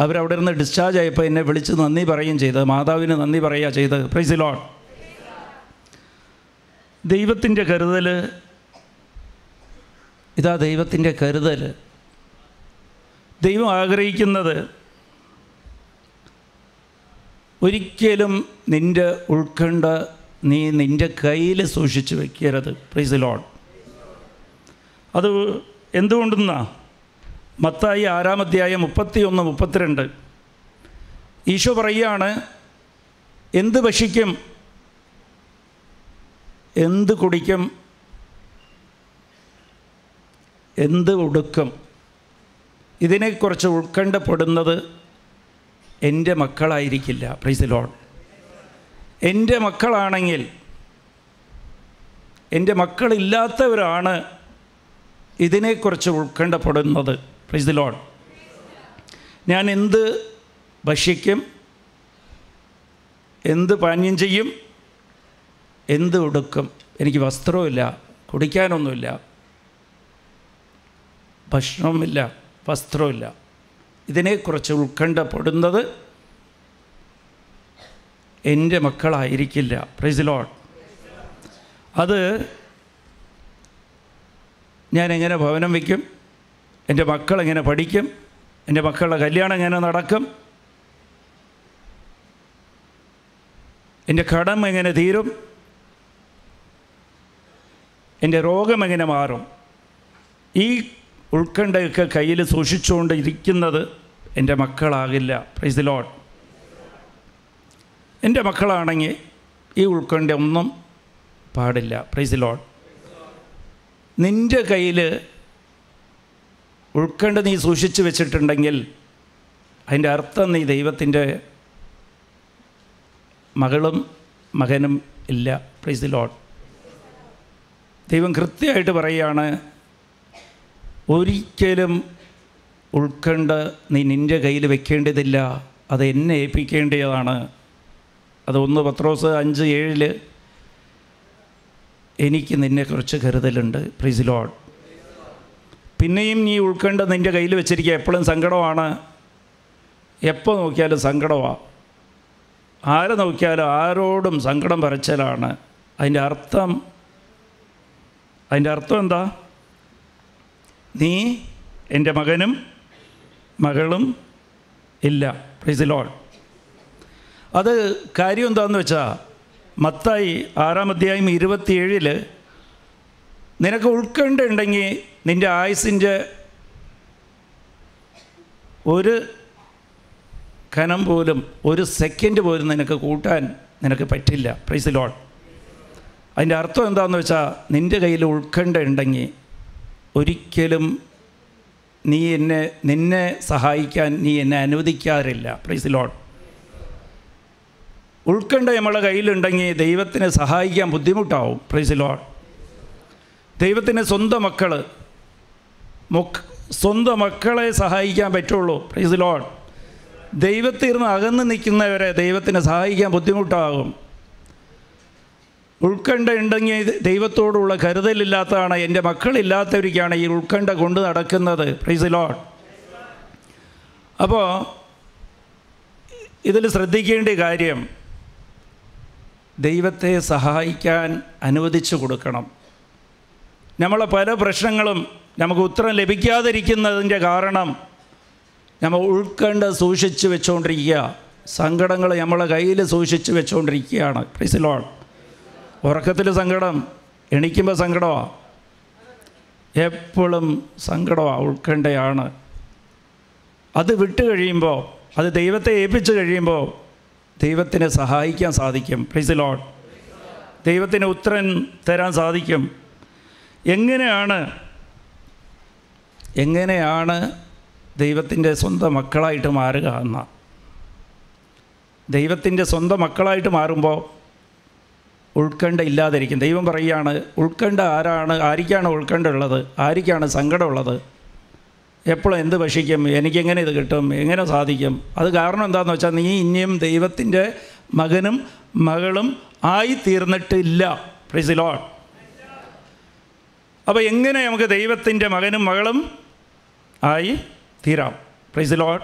അവരവിടെ നിന്ന് ഡിസ്ചാർജ് ആയപ്പോൾ എന്നെ വിളിച്ച് നന്ദി പറയുകയും ചെയ്ത് മാതാവിന് നന്ദി പറയുക ചെയ്ത്. പ്രൈസ് ലോഡ് ദൈവത്തിന്റെ കരുതൽ ഇതാ ദൈവത്തിന്റെ കരുതൽ. ദൈവം ആഗ്രഹിക്കുന്നത് ഒരിക്കലും നിന്റെ ഉൾക്കണ്ട നീ നിന്റെ കയ്യിൽ സൂക്ഷിച്ചു വെക്കരുത്. പ്രൈസ് ലോൺ അത് എന്തുകൊണ്ടെന്നാ? മത്തായി ആറാം അധ്യായം മുപ്പത്തി ഒന്ന് മുപ്പത്തിരണ്ട്. ഈശോ പറയുകയാണ് എന്ത് ഭക്ഷിക്കും? എന്ത് കുടിക്കും? എന്ത് ഉടുക്കും? ഇതിനെക്കുറിച്ച് ഉൾക്കണ്ടപ്പെടുന്നത് എന്റെ മക്കളായിരിക്കില്ല. പ്രൈസ് ലോൺ എന്റെ മക്കളാണെങ്കിൽ എന്റെ മക്കളില്ലാത്തവരാണ് ഇതിനെക്കുറിച്ച് ഉൾക്കണ്ടപ്പെടുന്നത് പ്രൈസ് ലോഡ് ഞാൻ എന്ത് ഭക്ഷിക്കും എന്ത് പാനീയം ചെയ്യും എന്ത് ഉടുക്കും എനിക്ക് വസ്ത്രവുമില്ല കുടിക്കാനൊന്നുമില്ല ഭക്ഷണവുമില്ല വസ്ത്രവുമില്ല. ഇതിനെക്കുറിച്ച് ഉത്കണ്ഠപ്പെടുന്നത് എന്റെ മക്കളായിരിക്കില്ല. പ്രൈസ് അത് ഞാൻ എങ്ങനെ ഭവനം വയ്ക്കും? എന്റെ മക്കൾ എങ്ങനെ പഠിക്കും? എന്റെ മക്കളുടെ കല്യാണം എങ്ങനെ നടക്കും? എന്റെ കടം എങ്ങനെ തീരും? എന്റെ രോഗം എങ്ങനെ മാറും? ഈ ഉൾക്കണ്ടയൊക്കെ കയ്യിൽ സൂക്ഷിച്ചുകൊണ്ട് ഇരിക്കുന്നത് എന്റെ മക്കളാകില്ല. പ്രൈസ് ലോഡ് എന്റെ മക്കളാണെങ്കിൽ ഈ ഉൾക്കണ്ട ഒന്നും പാടില്ല പ്രൈസ് ലോഡ് നിന്റെ കയ്യിൽ ഉൾക്കണ്ട നീ സൂക്ഷിച്ചു വെച്ചിട്ടുണ്ടെങ്കിൽ അതിന്റെ അർത്ഥം നീ ദൈവത്തിന്റെ മകളും മകനും ഇല്ല. പ്ലീസ് ദി ലോഡ് ദൈവം കൃത്യമായിട്ട് പറയുകയാണ് ഒരിക്കലും ഉൾക്കണ്ട് നീ നിന്റെ കയ്യിൽ വെക്കേണ്ടതില്ല. അത് എന്നെ ഏൽപ്പിക്കേണ്ടതാണ്. അത് ഒന്ന് പത്രോസ് അഞ്ച് ഏഴിൽ എനിക്ക് നിന്നെക്കുറിച്ച് കരുതലുണ്ട്. പ്ലീസ് ലോഡ് പിന്നെയും നീ ഉൾക്കേണ്ടത് നിന്റെ കയ്യിൽ വെച്ചിരിക്കുക. എപ്പോഴും സങ്കടമാണ്. എപ്പോൾ നോക്കിയാലും സങ്കടമാണ് ആരെ നോക്കിയാലും ആരോടും സങ്കടം പറച്ചലാണ് അതിന്റെ അർത്ഥം അതിന്റെ അർത്ഥം എന്താ? നീ എന്റെ മകനും മകളും ഇല്ല. പ്ലീസ് ലോൾ അത് കാര്യം എന്താണെന്ന് വെച്ചാൽ മത്തായി ആറാം അധ്യായം ഇരുപത്തിയേഴിൽ നിനക്ക് ഉൾക്കണ്ടുണ്ടെങ്കിൽ നിന്റെ ആയുസിന്റെ ഒരു കനം പോലും ഒരു സെക്കൻഡ് പോലും നിനക്ക് കൂട്ടാൻ നിനക്ക് പറ്റില്ല. പ്രൈസ് ലോൺ അതിന്റെ അർത്ഥം എന്താണെന്ന് വെച്ചാൽ നിന്റെ കയ്യിൽ ഉൾക്കണ്ട ഉണ്ടെങ്കിൽ ഒരിക്കലും നീ എന്നെ നിന്നെ സഹായിക്കാൻ നീ എന്നെ അനുവദിക്കാറില്ല. പ്രൈസ് ലോൺ ഉൾക്കണ്ട നമ്മളെ കയ്യിലുണ്ടെങ്കിൽ ദൈവത്തിനെ സഹായിക്കാൻ ബുദ്ധിമുട്ടാവും. പ്രൈസ് ലോഡ് ദൈവത്തിന് സ്വന്തം മക്കൾ മൊക്ക് സ്വന്തം മക്കളെ സഹായിക്കാൻ പറ്റുള്ളൂ. പ്രൈസ് ലോഡ് ദൈവത്തിൽ നിന്ന് അകന്ന് നിൽക്കുന്നവരെ ദൈവത്തിന് സഹായിക്കാൻ ബുദ്ധിമുട്ടാകും. ഉൾക്കണ്ഠ ഉണ്ടെങ്കിൽ ദൈവത്തോടുള്ള കരുതലില്ലാത്തതാണ്. എന്റെ മക്കളില്ലാത്തവർക്കാണ് ഈ ഉൾക്കണ്ഠ കൊണ്ട് നടക്കുന്നത്. പ്രൈസ് ലോഡ് അപ്പോൾ ഇതിൽ ശ്രദ്ധിക്കേണ്ട കാര്യം ദൈവത്തെ സഹായിക്കാൻ അനുവദിച്ചു കൊടുക്കണം. നമ്മളെ പല പ്രശ്നങ്ങളും നമുക്ക് ഉത്തരം ലഭിക്കാതിരിക്കുന്നതിന്റെ കാരണം നമ്മൾ ഉൾക്കണ്ട് സൂക്ഷിച്ച് വെച്ചുകൊണ്ടിരിക്കുക. സങ്കടങ്ങൾ നമ്മളെ കയ്യിൽ സൂക്ഷിച്ച് വെച്ചുകൊണ്ടിരിക്കുകയാണ്. പ്രീസ് ലോഡ് ഉറക്കത്തിൽ സങ്കടം എണീക്കുമ്പോൾ സങ്കടമാണ് എപ്പോഴും സങ്കടമാണ് ഉൾക്കണ്ടയാണ് അത് വിട്ട് കഴിയുമ്പോൾ അത് ദൈവത്തെ ഏൽപ്പിച്ച് കഴിയുമ്പോൾ ദൈവത്തിനെ സഹായിക്കാൻ സാധിക്കും. പ്ലീസ് ലോഡ് ദൈവത്തിന് ഉത്തരം തരാൻ സാധിക്കും. എങ്ങനെയാണ് എങ്ങനെയാണ് ദൈവത്തിന്റെ സ്വന്തം മക്കളായിട്ട് മാറുക എന്ന? ദൈവത്തിന്റെ സ്വന്തം മക്കളായിട്ട് മാറുമ്പോൾ ഉൾക്കണ്ട ഇല്ലാതിരിക്കും. ദൈവം പറയുകയാണ് ഉൾക്കണ്ട ആരാണ് ആരിക്കാണ് ഉൾക്കണ്ട ഉള്ളത്? ആരിക്കാണ് സങ്കടമുള്ളത് എപ്പോഴും എന്ത് ഭക്ഷിക്കും? എനിക്കെങ്ങനെ ഇത് കിട്ടും? എങ്ങനെ സാധിക്കും? അത് കാരണം എന്താണെന്ന് വെച്ചാൽ നീ ഇനിയും ദൈവത്തിന്റെ മകനും മകളും ആയി തീർന്നിട്ടില്ല പ്രീസ് ലോഡ് അപ്പോൾ എങ്ങനെ നമുക്ക് ദൈവത്തിന്റെ മകനും മകളും ആയി തീരാം. പ്രൈസ് ലോഡ്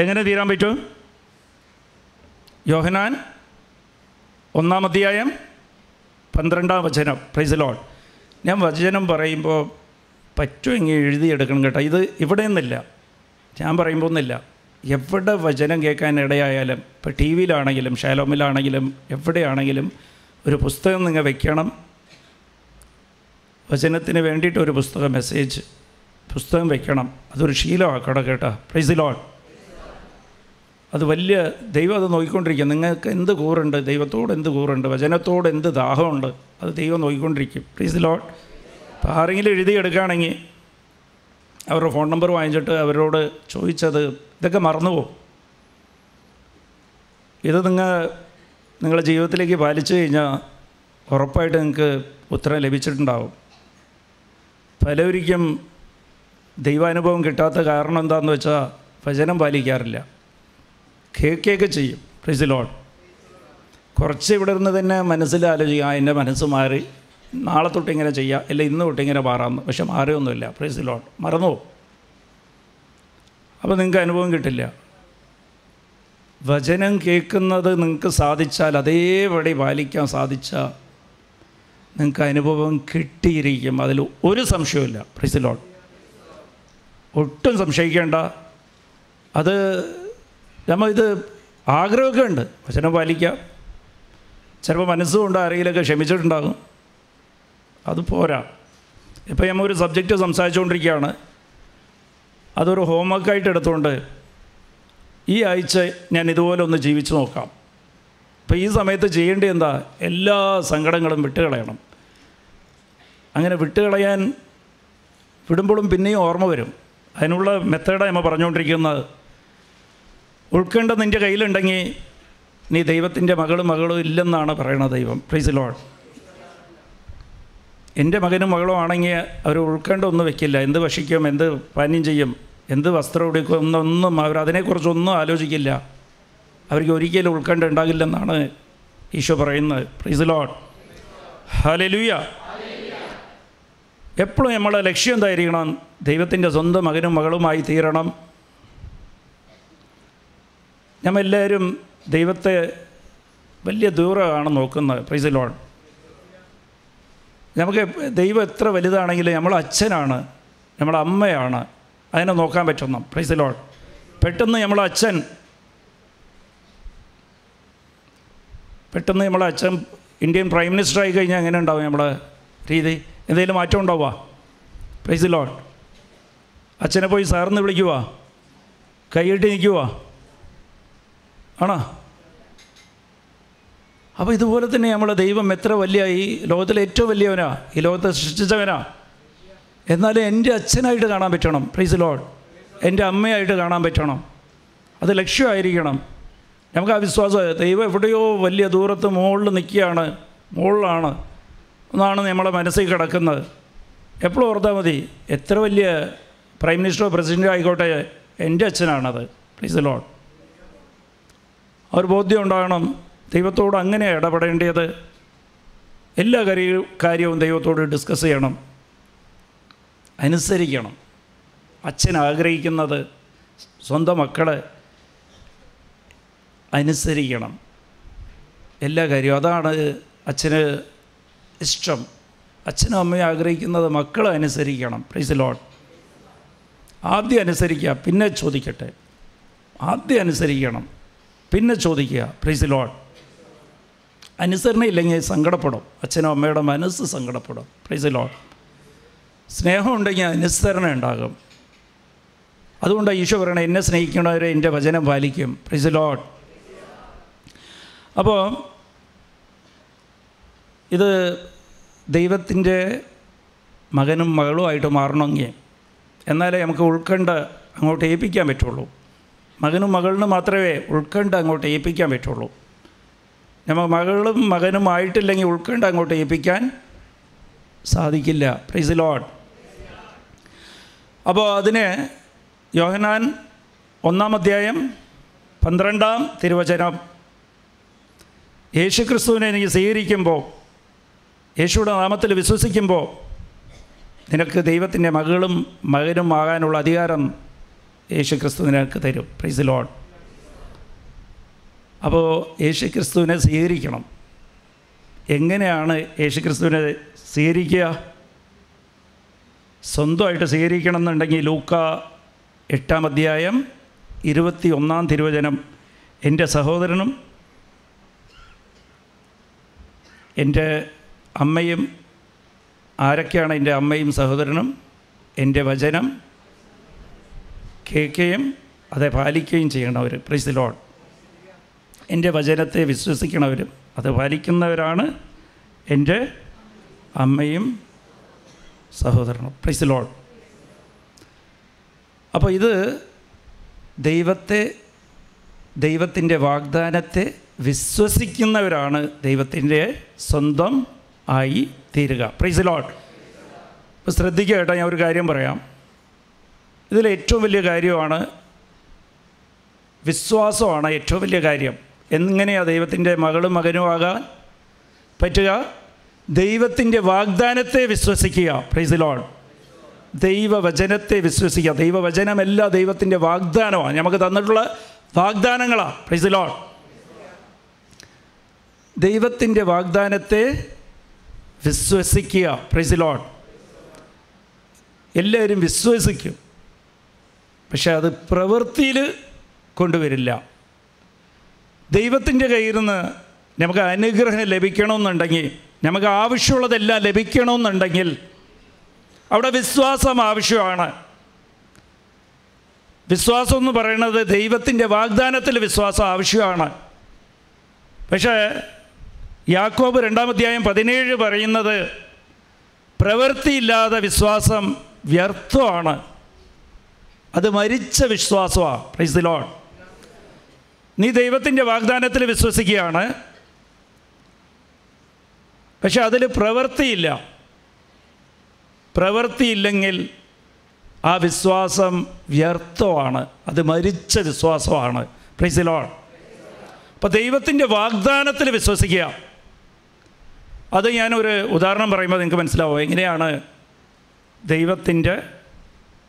എങ്ങനെ തീരാൻ പറ്റും? യോഹനാൻ ഒന്നാം അധ്യായം പന്ത്രണ്ടാം വചനം. പ്രൈസ് ലോഡ് ഞാൻ വചനം പറയുമ്പോൾ പറ്റുമെങ്കിൽ എഴുതിയെടുക്കണം കേട്ടോ. ഇത് ഇവിടെ നിന്നില്ല. ഞാൻ പറയുമ്പോൾ ഒന്നില്ല. എവിടെ വചനം കേൾക്കാൻ ഇടയായാലും ഇപ്പോൾ ടി വിയിലാണെങ്കിലും ഷാലോമിലാണെങ്കിലും എവിടെയാണെങ്കിലും ഒരു പുസ്തകം നിങ്ങൾ വെക്കണം. വചനത്തിന് വേണ്ടിയിട്ട് ഒരു പുസ്തകം മെസ്സേജ് പുസ്തകം വെക്കണം. അതൊരു ശീലമാക്കണം കേട്ടോ? പ്രൈസ് ദി ലോഡ് അത് വലിയ ദൈവം അത് നോക്കിക്കൊണ്ടിരിക്കും. നിങ്ങൾക്ക് എന്ത് കൂറുണ്ട്? ദൈവത്തോട് എന്ത് കൂറുണ്ട്? വചനത്തോട് എന്ത് ദാഹമുണ്ട്? അത് ദൈവം നോക്കിക്കൊണ്ടിരിക്കും. പ്ലീസ് ലോട്ട് അപ്പോൾ ആരെങ്കിലും എഴുതിയെടുക്കുകയാണെങ്കിൽ അവരുടെ ഫോൺ നമ്പർ വാങ്ങിച്ചിട്ട് അവരോട് ചോദിച്ചത് ഇതൊക്കെ മറന്നുപോകും. ഇത് നിങ്ങൾ നിങ്ങളുടെ ജീവിതത്തിലേക്ക് പാലിച്ചു കഴിഞ്ഞാൽ ഉറപ്പായിട്ട് നിങ്ങൾക്ക് ഉത്തരം ലഭിച്ചിട്ടുണ്ടാവും. പലവരിക്കും ദൈവാനുഭവം കിട്ടാത്ത കാരണം എന്താണെന്ന് വെച്ചാൽ ഭജനം പാലിക്കാറില്ല. കേൾക്കുകയൊക്കെ ചെയ്യും. പ്രിസ് ലോഡ് കുറച്ച് ഇവിടെ നിന്ന് തന്നെ മനസ്സിൽ ആലോചിക്കുക എന്റെ മനസ്സ് മാറി. നാളെ തൊട്ട് ഇങ്ങനെ ചെയ്യാം അല്ല ഇന്ന് തൊട്ട് ഇങ്ങനെ മാറാമെന്ന് പക്ഷെ മാറിയൊന്നുമില്ല. പ്രിസ് ലോഡ് മറന്നു. അപ്പോൾ നിങ്ങൾക്ക് അനുഭവം കിട്ടില്ല. വചനം കേൾക്കുന്നത് നിങ്ങൾക്ക് സാധിച്ചാൽ അതേപടി പാലിക്കാൻ സാധിച്ചാൽ നിങ്ങൾക്ക് അനുഭവം കിട്ടിയിരിക്കും. അതിൽ ഒരു സംശയവുമില്ല. പ്രിസിലോൺ ലോഡ് ഒട്ടും സംശയിക്കേണ്ട. അത് നമ്മൾ ഇത് ആഗ്രഹമൊക്കെ ഉണ്ട്. വചനം പാലിക്കാം. ചിലപ്പോൾ മനസ്സുകൊണ്ട് ആരെങ്കിലുമൊക്കെ ക്ഷമിച്ചിട്ടുണ്ടാകും. അത് പോരാ. ഇപ്പം നമ്മൾ ഒരു സബ്ജക്റ്റ് സംസാരിച്ചുകൊണ്ടിരിക്കുകയാണ്. അതൊരു ഹോംവർക്കായിട്ട് എടുത്തുകൊണ്ട് ഈ ആഴ്ച ഞാൻ ഇതുപോലെ ഒന്ന് ജീവിച്ചു നോക്കാം. അപ്പോൾ ഈ സമയത്ത് ചെയ്യേണ്ടത് എന്താ? എല്ലാ സങ്കടങ്ങളും വിട്ടുകളയണം. അങ്ങനെ വിട്ടുകളയാൻ വിടുമ്പോഴും പിന്നെയും ഓർമ്മ വരും. അതിനുള്ള മെത്തേഡാണ് നമ്മൾ പറഞ്ഞുകൊണ്ടിരിക്കുന്നത് ഉൾക്കേണ്ട നിന്റെ കയ്യിലുണ്ടെങ്കിൽ നീ ദൈവത്തിന്റെ മകളും മകളും ഇല്ലെന്നാണ് പറയണത് ദൈവം. പ്ലീസ് ലോഡ് എന്റെ മകനും മകളും ആണെങ്കിൽ അവർ ഉൾക്കേണ്ട ഒന്നും വെക്കില്ല. എന്ത് ഭക്ഷിക്കും എന്ത് പാനീയം ചെയ്യും എന്ത് വസ്ത്രം ഉടുക്കും എന്നൊന്നും അവർ അതിനെക്കുറിച്ചൊന്നും ആലോചിക്കില്ല. അവർക്ക് ഒരിക്കലും ഉൾക്കണ്ട ഉണ്ടാകില്ലെന്നാണ് ഈശോ പറയുന്നത്. പ്ലീസ് ലോഡ് ഹലലുയ എപ്പോഴും നമ്മളെ ലക്ഷ്യം എന്തായിരിക്കണം? ദൈവത്തിന്റെ സ്വന്തം മകനും മകളുമായി തീരണം. നമ്മൾ എല്ലാവരും ദൈവത്തെ വലിയ ദൂരമാണ് നോക്കുന്നത്. പ്രൈസ് ലോഡ് നമുക്ക് ദൈവം എത്ര വലുതാണെങ്കിലും നമ്മൾ അച്ഛനാണ്. നമ്മളെ അമ്മയാണ് അതിനെ നോക്കാൻ പറ്റുന്നു പ്രൈസ് ലോഡ് പെട്ടെന്ന് നമ്മളെ അച്ഛൻ പെട്ടെന്ന് നമ്മളെ അച്ഛൻ ഇന്ത്യൻ പ്രൈം മിനിസ്റ്റർ ആയി കഴിഞ്ഞാൽ എങ്ങനെ ഉണ്ടാവും നമ്മുടെ രീതി? എന്തെങ്കിലും മാറ്റം ഉണ്ടാവുക പ്രൈസ് ലോൺ അച്ഛനെ പോയി സാറിന്ന് വിളിക്കുക കൈയിട്ട് നിൽക്കുക ആണോ? അപ്പോൾ ഇതുപോലെ തന്നെ നമ്മളെ ദൈവം എത്ര വലിയ ഈ ലോകത്തിലെ ഏറ്റവും വലിയവനാ? ഈ ലോകത്തെ സൃഷ്ടിച്ചവനാ. എന്നാലും എന്റെ അച്ഛനായിട്ട് കാണാൻ പറ്റണം. പ്രൈസ് ലോഡ് എന്റെ അമ്മയായിട്ട് കാണാൻ പറ്റണം. അത് ലക്ഷ്യമായിരിക്കണം. നമുക്ക് ആ വിശ്വാസം ദൈവം എവിടെയോ വലിയ ദൂരത്ത് മുകളിൽ നിൽക്കുകയാണ്. മുകളിലാണ്. എന്നാണ് നമ്മളെ മനസ്സിൽ കിടക്കുന്നത്. എപ്പോഴും ഓർത്താൽ മതി എത്ര വലിയ പ്രൈം മിനിസ്റ്ററോ പ്രസിഡന്റോ ആയിക്കോട്ടെ എന്റെ അച്ഛനാണത്. പ്ലീസ് ലോഡ് അവർ ബോധ്യം ഉണ്ടാകണം ദൈവത്തോട് അങ്ങനെ ഇടപെടേണ്ടത്. എല്ലാ കാര്യ കാര്യവും ദൈവത്തോട് ഡിസ്കസ് ചെയ്യണം. അനുസരിക്കണം. അച്ഛൻ ആഗ്രഹിക്കുന്നത് സ്വന്തം മക്കളെ അനുസരിക്കണം. എല്ലാ കാര്യവും അതാണ് അച്ഛന് ഇഷ്ടം. അച്ഛനും അമ്മയും ആഗ്രഹിക്കുന്നത് മക്കൾ അനുസരിക്കണം. പ്രൈസ് ലോഡ് ആദ്യം അനുസരിക്കുക പിന്നെ ചോദിക്കട്ടെ. ആദ്യം അനുസരിക്കണം പിന്നെ ചോദിക്കുക. പ്രൈസ് ലോഡ് അനുസരണ ഇല്ലെങ്കിൽ സങ്കടപ്പെടും. അച്ഛനും അമ്മയുടെ മനസ്സ് സങ്കടപ്പെടും. പ്രൈസ് ലോഡ് സ്നേഹം ഉണ്ടെങ്കിൽ അനുസരണ ഉണ്ടാകും. അതുകൊണ്ടാണ് ഈശോ പറയണത് എന്നെ സ്നേഹിക്കുന്നവരെ എന്റെ വചനം പാലിക്കും. പ്രൈസ് ലോഡ് അപ്പോൾ ഇത് ദൈവത്തിന്റെ മകനും മകളുമായിട്ട് മാറണമെങ്കിൽ എന്നാലേ നമുക്ക് ഉൾക്കണ്ട അങ്ങോട്ട് ഏൽപ്പിക്കാൻ പറ്റുള്ളൂ. മകനും മകളിനും മാത്രമേ ഉൾക്കണ്ട അങ്ങോട്ട് ഏൽപ്പിക്കാൻ പറ്റുള്ളൂ. നമ്മൾ മകളും മകനും ആയിട്ടില്ലെങ്കിൽ ഉൾക്കണ്ട അങ്ങോട്ട് ഏൽപ്പിക്കാൻ സാധിക്കില്ല. പ്രൈസ് ലോഡ് അപ്പോൾ അതിന് യോഹനാൻ ഒന്നാം അധ്യായം പന്ത്രണ്ടാം തിരുവചനം യേശുക്രിസ്തുവിനെ നീ സ്വീകരിക്കുമ്പോൾ യേശുവിടെ നാമത്തിൽ വിശ്വസിക്കുമ്പോൾ നിനക്ക് ദൈവത്തിന്റെ മകളും മകനും ആകാനുള്ള അധികാരം യേശുക്രിസ്തു നിനക്ക് തരും പ്രൈസ് ലോഡ് അപ്പോൾ യേശുക്രിസ്തുവിനെ സ്വീകരിക്കണം. എങ്ങനെയാണ് യേശുക്രിസ്തുവിനെ സ്വീകരിക്കുക? സ്വന്തമായിട്ട് സ്വീകരിക്കണം എന്നുണ്ടെങ്കിൽ ലൂക്ക എട്ടാം അധ്യായം ഇരുപത്തി ഒന്നാം തിരുവചനം എന്റെ സഹോദരനും എന്റെ അമ്മയും ആരൊക്കെയാണ് എന്റെ അമ്മയും സഹോദരനും? എന്റെ വചനം കേൾക്കുകയും അതെ പാലിക്കുകയും ചെയ്യണവർ പ്രൈസ് ലോഡ് എന്റെ വചനത്തെ വിശ്വസിക്കണവരും അത് പാലിക്കുന്നവരാണ് എന്റെ അമ്മയും സഹോദരനും. പ്രൈസ് ലോഡ് അപ്പോൾ ഇത് ദൈവത്തെ ദൈവത്തിന്റെ വാഗ്ദാനത്തെ വിശ്വസിക്കുന്നവരാണ് ദൈവത്തിന്റെ സ്വന്തം ആയി തീരുക. പ്രൈസ് ലോഡ് ഇപ്പോൾ ശ്രദ്ധിക്കുക കേട്ടോ ഞാൻ ഒരു കാര്യം പറയാം. ഇതിൽ ഏറ്റവും വലിയ കാര്യമാണ് വിശ്വാസമാണ് ഏറ്റവും വലിയ കാര്യം. എങ്ങനെയാണ് ദൈവത്തിന്റെ മകളും മകനും ആകാൻ പറ്റുക? ദൈവത്തിന്റെ വാഗ്ദാനത്തെ വിശ്വസിക്കുക. പ്രൈസ് ലോൺ ദൈവവചനത്തെ വിശ്വസിക്കുക. ദൈവവചനമല്ല ദൈവത്തിന്റെ വാഗ്ദാനമാണ്. നമുക്ക് തന്നിട്ടുള്ള വാഗ്ദാനങ്ങളാണ് പ്രൈസ് ലോഡ് ദൈവത്തിന്റെ വാഗ്ദാനത്തെ വിശ്വസിക്കുക. പ്രൈസ് ലോഡ് എല്ലാവരും വിശ്വസിക്കും. പക്ഷെ അത് പ്രവൃത്തിയിൽ കൊണ്ടുവരില്ല. ദൈവത്തിന്റെ കയ്യിൽ നിന്ന് നമുക്ക് അനുഗ്രഹം ലഭിക്കണമെന്നുണ്ടെങ്കിൽ നമുക്ക് ആവശ്യമുള്ളതെല്ലാം ലഭിക്കണമെന്നുണ്ടെങ്കിൽ അവിടെ വിശ്വാസം ആവശ്യമാണ്. വിശ്വാസം എന്ന് പറയുന്നത് ദൈവത്തിന്റെ വാഗ്ദാനത്തിൽ വിശ്വാസം ആവശ്യമാണ്. പക്ഷേ യാക്കോബ് രണ്ടാമധ്യായം പതിനേഴ് പറയുന്നത് പ്രവൃത്തിയില്ലാതെ വിശ്വാസം വ്യർത്ഥമാണ്. അത് മരിച്ച വിശ്വാസമാണ് പ്രൈസ് ദി ലോഡ് നീ ദൈവത്തിന്റെ വാഗ്ദാനത്തിൽ വിശ്വസിക്കുകയാണ്. പക്ഷെ അതിൽ പ്രവൃത്തിയില്ല. പ്രവൃത്തിയില്ലെങ്കിൽ ആ വിശ്വാസം വ്യർത്ഥമാണ്. അത് മരിച്ച വിശ്വാസമാണ്. പ്രൈസ് ദി ലോഡ് അപ്പോൾ ദൈവത്തിന്റെ വാഗ്ദാനത്തിൽ വിശ്വസിക്കുക. അത് ഞാനൊരു ഉദാഹരണം പറയുമ്പോൾ നിങ്ങൾക്ക് മനസ്സിലാവും. എങ്ങനെയാണ് ദൈവത്തിന്റെ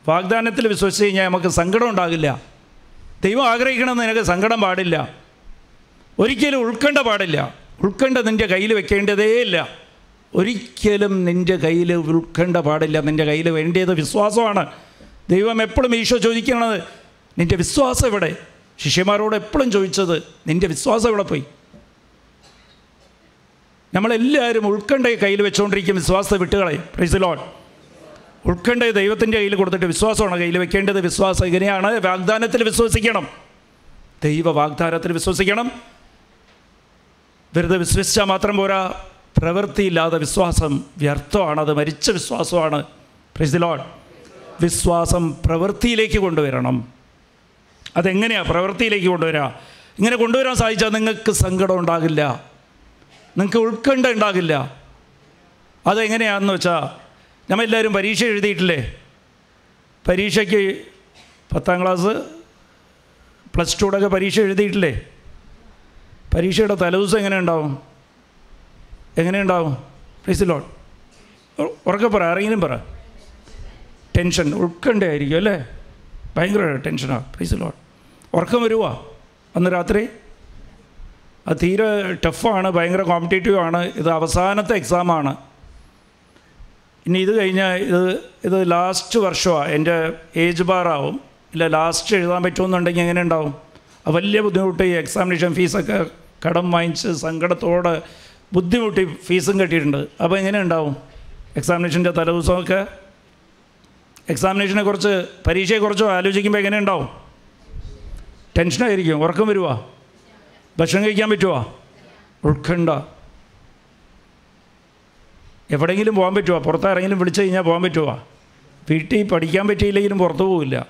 വാഗ്ദാനത്തിൽ വിശ്വസിച്ച് കഴിഞ്ഞാൽ നമുക്ക് സങ്കടം ഉണ്ടാകില്ല. ദൈവം ആഗ്രഹിക്കണമെന്ന് നിനക്ക് സങ്കടം പാടില്ല. ഒരിക്കലും ഉൾക്കണ്ട പാടില്ല. ഉൾക്കണ്ട നിന്റെ കയ്യിൽ വെക്കേണ്ടതേ ഇല്ല. ഒരിക്കലും നിന്റെ കയ്യിൽ ഉൾക്കണ്ട പാടില്ല. നിന്റെ കയ്യിൽ വേണ്ടിയത് വിശ്വാസമാണ്. ദൈവം എപ്പോഴും ഈശോ ചോദിക്കണത് നിന്റെ വിശ്വാസം എവിടെ? ശിഷ്യന്മാരോട് എപ്പോഴും ചോദിച്ചത് നിന്റെ വിശ്വാസം എവിടെ പോയി? നമ്മളെല്ലാവരും ഉൾക്കണ്ടയെ കയ്യിൽ വെച്ചുകൊണ്ടിരിക്കും വിശ്വാസത്തെ വിട്ടുകളയും. പ്രൈസ് ലോഡ് ഉൾക്കണ്ടയെ ദൈവത്തിന്റെ കയ്യിൽ കൊടുത്തിട്ട് വിശ്വാസമാണ് കയ്യിൽ വെക്കേണ്ടത്. വിശ്വാസം ഇങ്ങനെയാണ്. വാഗ്ദാനത്തിൽ വിശ്വസിക്കണം. ദൈവ വാഗ്ദാനത്തിൽ വിശ്വസിക്കണം. വെറുതെ വിശ്വസിച്ചാൽ മാത്രം പോരാ. പ്രവൃത്തിയില്ലാതെ വിശ്വാസം വ്യർത്ഥമാണ്. അത് മരിച്ച വിശ്വാസമാണ്. പ്രൈസ് ലോഡ് വിശ്വാസം പ്രവൃത്തിയിലേക്ക് കൊണ്ടുവരണം. അതെങ്ങനെയാണ് പ്രവൃത്തിയിലേക്ക് കൊണ്ടുവരിക ഇങ്ങനെ കൊണ്ടുവരാൻ സാധിച്ചാൽ നിങ്ങൾക്ക് സങ്കടം ഉണ്ടാകില്ല. നിങ്ങൾക്ക് ഉൾക്കണ്ട ഉണ്ടാകില്ല. അതെങ്ങനെയാണെന്ന് വെച്ചാൽ നമ്മളെല്ലാവരും പരീക്ഷ എഴുതിയിട്ടില്ലേ? പരീക്ഷയ്ക്ക് പത്താം ക്ലാസ് പ്ലസ് ടുടൊക്കെ പരീക്ഷ എഴുതിയിട്ടില്ലേ? പരീക്ഷയുടെ തലേദിവസം എങ്ങനെ ഉണ്ടാവും? എങ്ങനെ ഉണ്ടാവും? പ്ലീസ് ലോൺ ഉറക്കെ പറ ആരെങ്കിലും പറ. ടെൻഷൻ ഉൾക്കണ്ടായിരിക്കും അല്ലേ? ഭയങ്കര ടെൻഷനാണ് പ്ലീസ് ലോൺ ഉറക്കം വരുവാ. അന്ന് രാത്രി അത് തീരെ ടഫാണ് ഭയങ്കര കോമ്പറ്റേറ്റീവ് ആണ്. ഇത് അവസാനത്തെ എക്സാമാണ് ഇനി ഇത് കഴിഞ്ഞാൽ ഇത് ഇത് ലാസ്റ്റ് വർഷമാണ് എന്റെ ഏജ് ബാറാവും ഇല്ല ലാസ്റ്റ് എഴുതാൻ പറ്റുമെന്നുണ്ടെങ്കിൽ എങ്ങനെ ഉണ്ടാവും? വലിയ ബുദ്ധിമുട്ട് ഈ എക്സാമിനേഷൻ ഫീസൊക്കെ കടം വാങ്ങിച്ച് സങ്കടത്തോടെ ബുദ്ധിമുട്ടി ഫീസും കെട്ടിയിട്ടുണ്ട്. അപ്പോൾ എങ്ങനെ ഉണ്ടാവും? എക്സാമിനേഷന്റെ തലേദിവസമൊക്കെ? എക്സാമിനേഷനെ കുറിച്ച് പരീക്ഷയെക്കുറിച്ചോ ആലോചിക്കുമ്പോൾ എങ്ങനെ ഉണ്ടാവും? ടെൻഷനായിരിക്കും ഉറക്കം വരുവാ. ഭക്ഷണം കഴിക്കാൻ പറ്റുമോ ഉൾക്കണ്ട. എവിടെയെങ്കിലും പോകാൻ പറ്റുമോ പുറത്താരെങ്കിലും വിളിച്ചു കഴിഞ്ഞാൽ പോകാൻ പറ്റുമോ വീട്ടിൽ പഠിക്കാൻ പറ്റിയില്ലെങ്കിലും പുറത്തു പോവില്ല.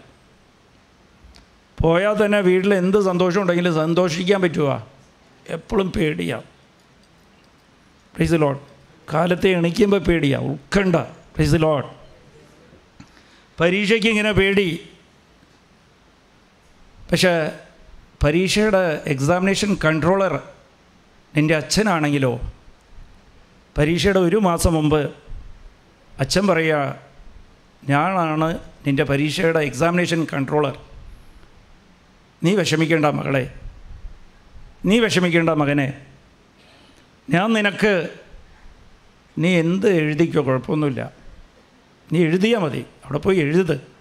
പോയാൽ തന്നെ വീട്ടിൽ എന്ത് സന്തോഷം ഉണ്ടെങ്കിലും സന്തോഷിക്കാൻ പറ്റുമോ എപ്പോഴും പേടിയാണ് പ്ലീസ് ലോഡ് കാലത്തെ എണിക്കുമ്പോൾ പേടിയാ. ഉൾക്കണ്ട. പ്ലീസ് ലോഡ് പരീക്ഷയ്ക്ക് ഇങ്ങനെ പേടി. പക്ഷേ പരീക്ഷയുടെ എക്സാമിനേഷൻ കൺട്രോളർ നിന്റെ അച്ഛനാണെങ്കിലോ പരീക്ഷയുടെ ഒരു മാസം മുമ്പ് അച്ഛൻ പറയുക ഞാനാണ് നിന്റെ പരീക്ഷയുടെ എക്സാമിനേഷൻ കൺട്രോളർ നീ വിഷമിക്കേണ്ട മകളെ. നീ വിഷമിക്കേണ്ട മകനെ. ഞാൻ നിനക്ക് നീ എന്ത് എഴുതിക്കോ കുഴപ്പമൊന്നുമില്ല. നീ എഴുതിയാൽ മതി. അവിടെ പോയി എഴുത്.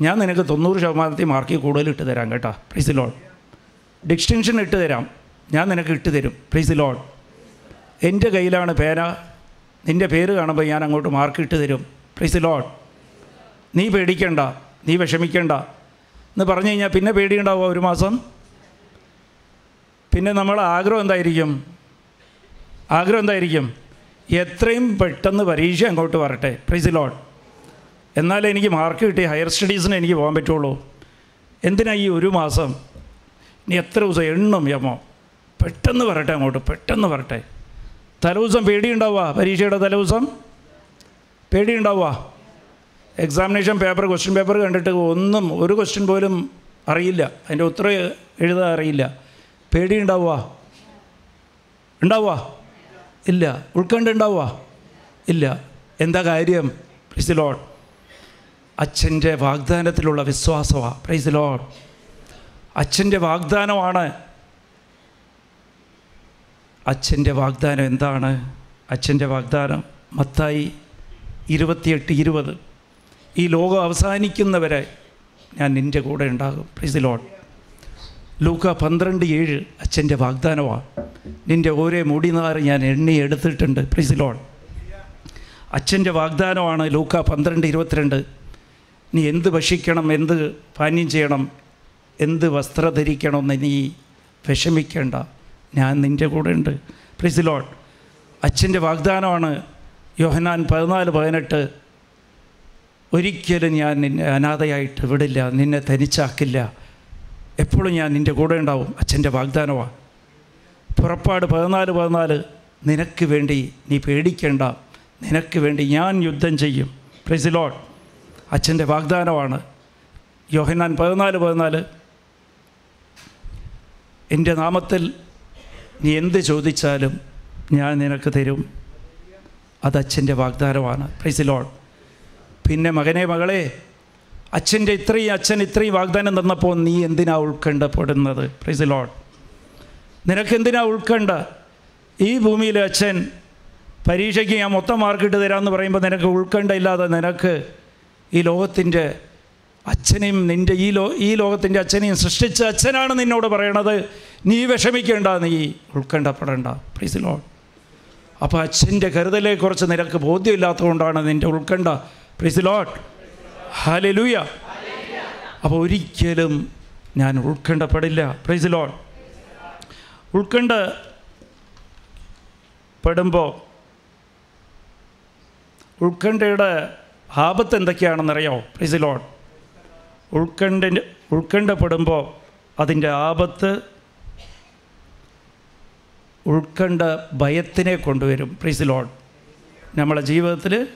ഞാൻ നിനക്ക് തൊണ്ണൂറ് ശതമാനത്തിൽ മാർക്ക് കൂടുതൽ ഇട്ട് തരാം കേട്ടോ. പ്രീസ് ലോഡ് ഡിസ്റ്റിങ്ഷൻ ഇട്ട് തരാം. ഞാൻ നിനക്ക് ഇട്ട് തരും. പ്രീസ് ലോഡ് എന്റെ കയ്യിലാണ് പേന. നിന്റെ പേര് കാണുമ്പോൾ ഞാൻ അങ്ങോട്ട് മാർക്ക് ഇട്ട് തരും. പ്രീസ് ലോഡ് നീ പേടിക്കണ്ട. നീ വിഷമിക്കണ്ട. എന്ന് പറഞ്ഞു കഴിഞ്ഞാൽ പിന്നെ പേടിയുണ്ടാവുക ഒരു മാസം? പിന്നെ നമ്മൾ ആഗ്രഹം എന്തായിരിക്കും? ആഗ്രഹം എന്തായിരിക്കും? എത്രയും പെട്ടെന്ന് പരീക്ഷ അങ്ങോട്ട് വരട്ടെ. പ്രൈസ് ലോഡ് എന്നാലേ എനിക്ക് മാർക്ക് കിട്ടി. ഹയർ സ്റ്റഡീസിന് എനിക്ക് പോകാൻ പറ്റുള്ളൂ. എന്തിനാ ഈ ഒരു മാസം? ഇനി എത്ര ദിവസം? എണ്ണും യമോ. പെട്ടെന്ന് വരട്ടെ അങ്ങോട്ട്. പെട്ടെന്ന് വരട്ടെ. തലേദിവസം പേടിയുണ്ടാവുക പരീക്ഷയുടെ തലേദിവസം? പേടിയുണ്ടാവുക എക്സാമിനേഷൻ പേപ്പർ ക്വസ്റ്റ്യൻ പേപ്പർ കണ്ടിട്ട് ഒന്നും ഒരു ക്വസ്റ്റ്യൻ പോലും അറിയില്ല. അതിന്റെ ഉത്തരം എഴുതാൻ അറിയില്ല. പേടിയുണ്ടാവുക ഉണ്ടാവുക ഇല്ല. ഉൾക്കണ്ട ഉണ്ടാവുക ഇല്ല. എന്താ കാര്യം? പ്രൈസ് ലോഡ് അച്ഛന്റെ വാഗ്ദാനത്തിലുള്ള വിശ്വാസമാണ് പ്രൈസ് ലോ അച്ഛന്റെ വാഗ്ദാനമാണ്. അച്ഛന്റെ വാഗ്ദാനം എന്താണ്? അച്ഛന്റെ വാഗ്ദാനം മത്തായി ഇരുപത്തിയെട്ട് ഇരുപത്. ഈ ലോകം അവസാനിക്കുന്നവരെ ഞാൻ നിന്റെ കൂടെ ഉണ്ടാകും. പ്രൈസ് ലോഡ് ലൂക്ക പന്ത്രണ്ട് ഏഴ് അച്ഛന്റെ വാഗ്ദാനമാണ് നിന്റെ ഓരോ മുടിനാറ് ഞാൻ എണ്ണി എടുത്തിട്ടുണ്ട്. പ്രൈസ് ലോഡ് അച്ഛന്റെ വാഗ്ദാനമാണ് ലൂക്ക പന്ത്രണ്ട് ഇരുപത്തിരണ്ട്. നീ എന്ത് ഭക്ഷിക്കണം എന്ത് പാനീയം ചെയ്യണം എന്ത് വസ്ത്രം ധരിക്കണമെന്ന് നീ വിഷമിക്കേണ്ട. ഞാൻ നിന്റെ കൂടെ ഉണ്ട്. പ്ലീസ് ലോഡ് അച്ഛന്റെ വാഗ്ദാനമാണ് യോഹനാൻ പതിനാല് പതിനെട്ട്. ഒരിക്കലും ഞാൻ നിന്നെ അനാഥയായിട്ട് വിടില്ല നിന്നെ തനിച്ചാക്കില്ല. എപ്പോഴും ഞാൻ നിന്റെ കൂടെ ഉണ്ടാവും. അച്ഛന്റെ വാഗ്ദാനമാണ്. പുറപ്പാട് പതിനാല് പതിനാല് നിനക്ക് വേണ്ടി നീ പേടിക്കേണ്ട നിനക്ക് വേണ്ടി ഞാൻ യുദ്ധം ചെയ്യും. പ്രൈസ് ലോഡ് അച്ഛന്റെ വാഗ്ദാനമാണ്. യോഹന്നാൻ പതിനാല് പതിനാല്. എന്റെ നാമത്തിൽ നീ എന്ത് ചോദിച്ചാലും ഞാൻ നിനക്ക് തരും. അത് അച്ഛന്റെ വാഗ്ദാനമാണ്. പ്രൈസ് ലോഡ് പിന്നെ മകനെ മകളെ അച്ഛന്റെ ഇത്രയും അച്ഛൻ ഇത്രയും വാഗ്ദാനം തന്നപ്പോൾ നീ എന്തിനാ ഉൾക്കണ്ടപ്പെടുന്നത് പ്രൈസ് ലോഡ് നിനക്ക് എന്തിനാ ഉൾക്കണ്ട ഈ ഭൂമിയിലെ അച്ഛൻ പരീക്ഷയ്ക്ക് ഞാൻ മൊത്തം മാർക്കിട്ട് തരാമെന്ന് പറയുമ്പോൾ നിനക്ക് ഉൾക്കണ്ട ഇല്ലാതെ നിനക്ക് ഈ ലോകത്തിന്റെ അച്ഛനെയും നിന്റെ ഈ ലോ ഈ ലോകത്തിന്റെ അച്ഛനെയും സൃഷ്ടിച്ച അച്ഛനാണ് നിന്നോട് പറയണത്. നീ വിഷമിക്കേണ്ട നീ ഉൾക്കണ്ടപ്പെടേണ്ട പ്ലീസ് ലോൺ അപ്പോൾ അച്ഛന്റെ കരുതലെക്കുറിച്ച് നിനക്ക് ബോധ്യമില്ലാത്തതുകൊണ്ടാണ് നിന്റെ ഉൾക്കണ്ട പ്ലീസ് ലോട്ട് ഹലെ ലൂയ അപ്പോൾ ഒരിക്കലും ഞാൻ ഉൾക്കണ്ടപ്പെടില്ല പ്ലീസ് ലോൺ ഉൾക്കണ്ട പെടുമ്പോൾ ഉൾക്കണ്ടയുടെ ആപത്ത് എന്തൊക്കെയാണെന്നറിയോ? പ്രിസിലോൺ ലോഡ് ഉൾക്കണ്ടിന് ഉൾക്കണ്ടപ്പെടുമ്പോൾ അതിന്റെ ആപത്ത് ഉൾക്കണ്ട ഭയത്തിനെ കൊണ്ടുവരും. പ്രിസിലോൺ നമ്മളെ ജീവിതത്തിൽ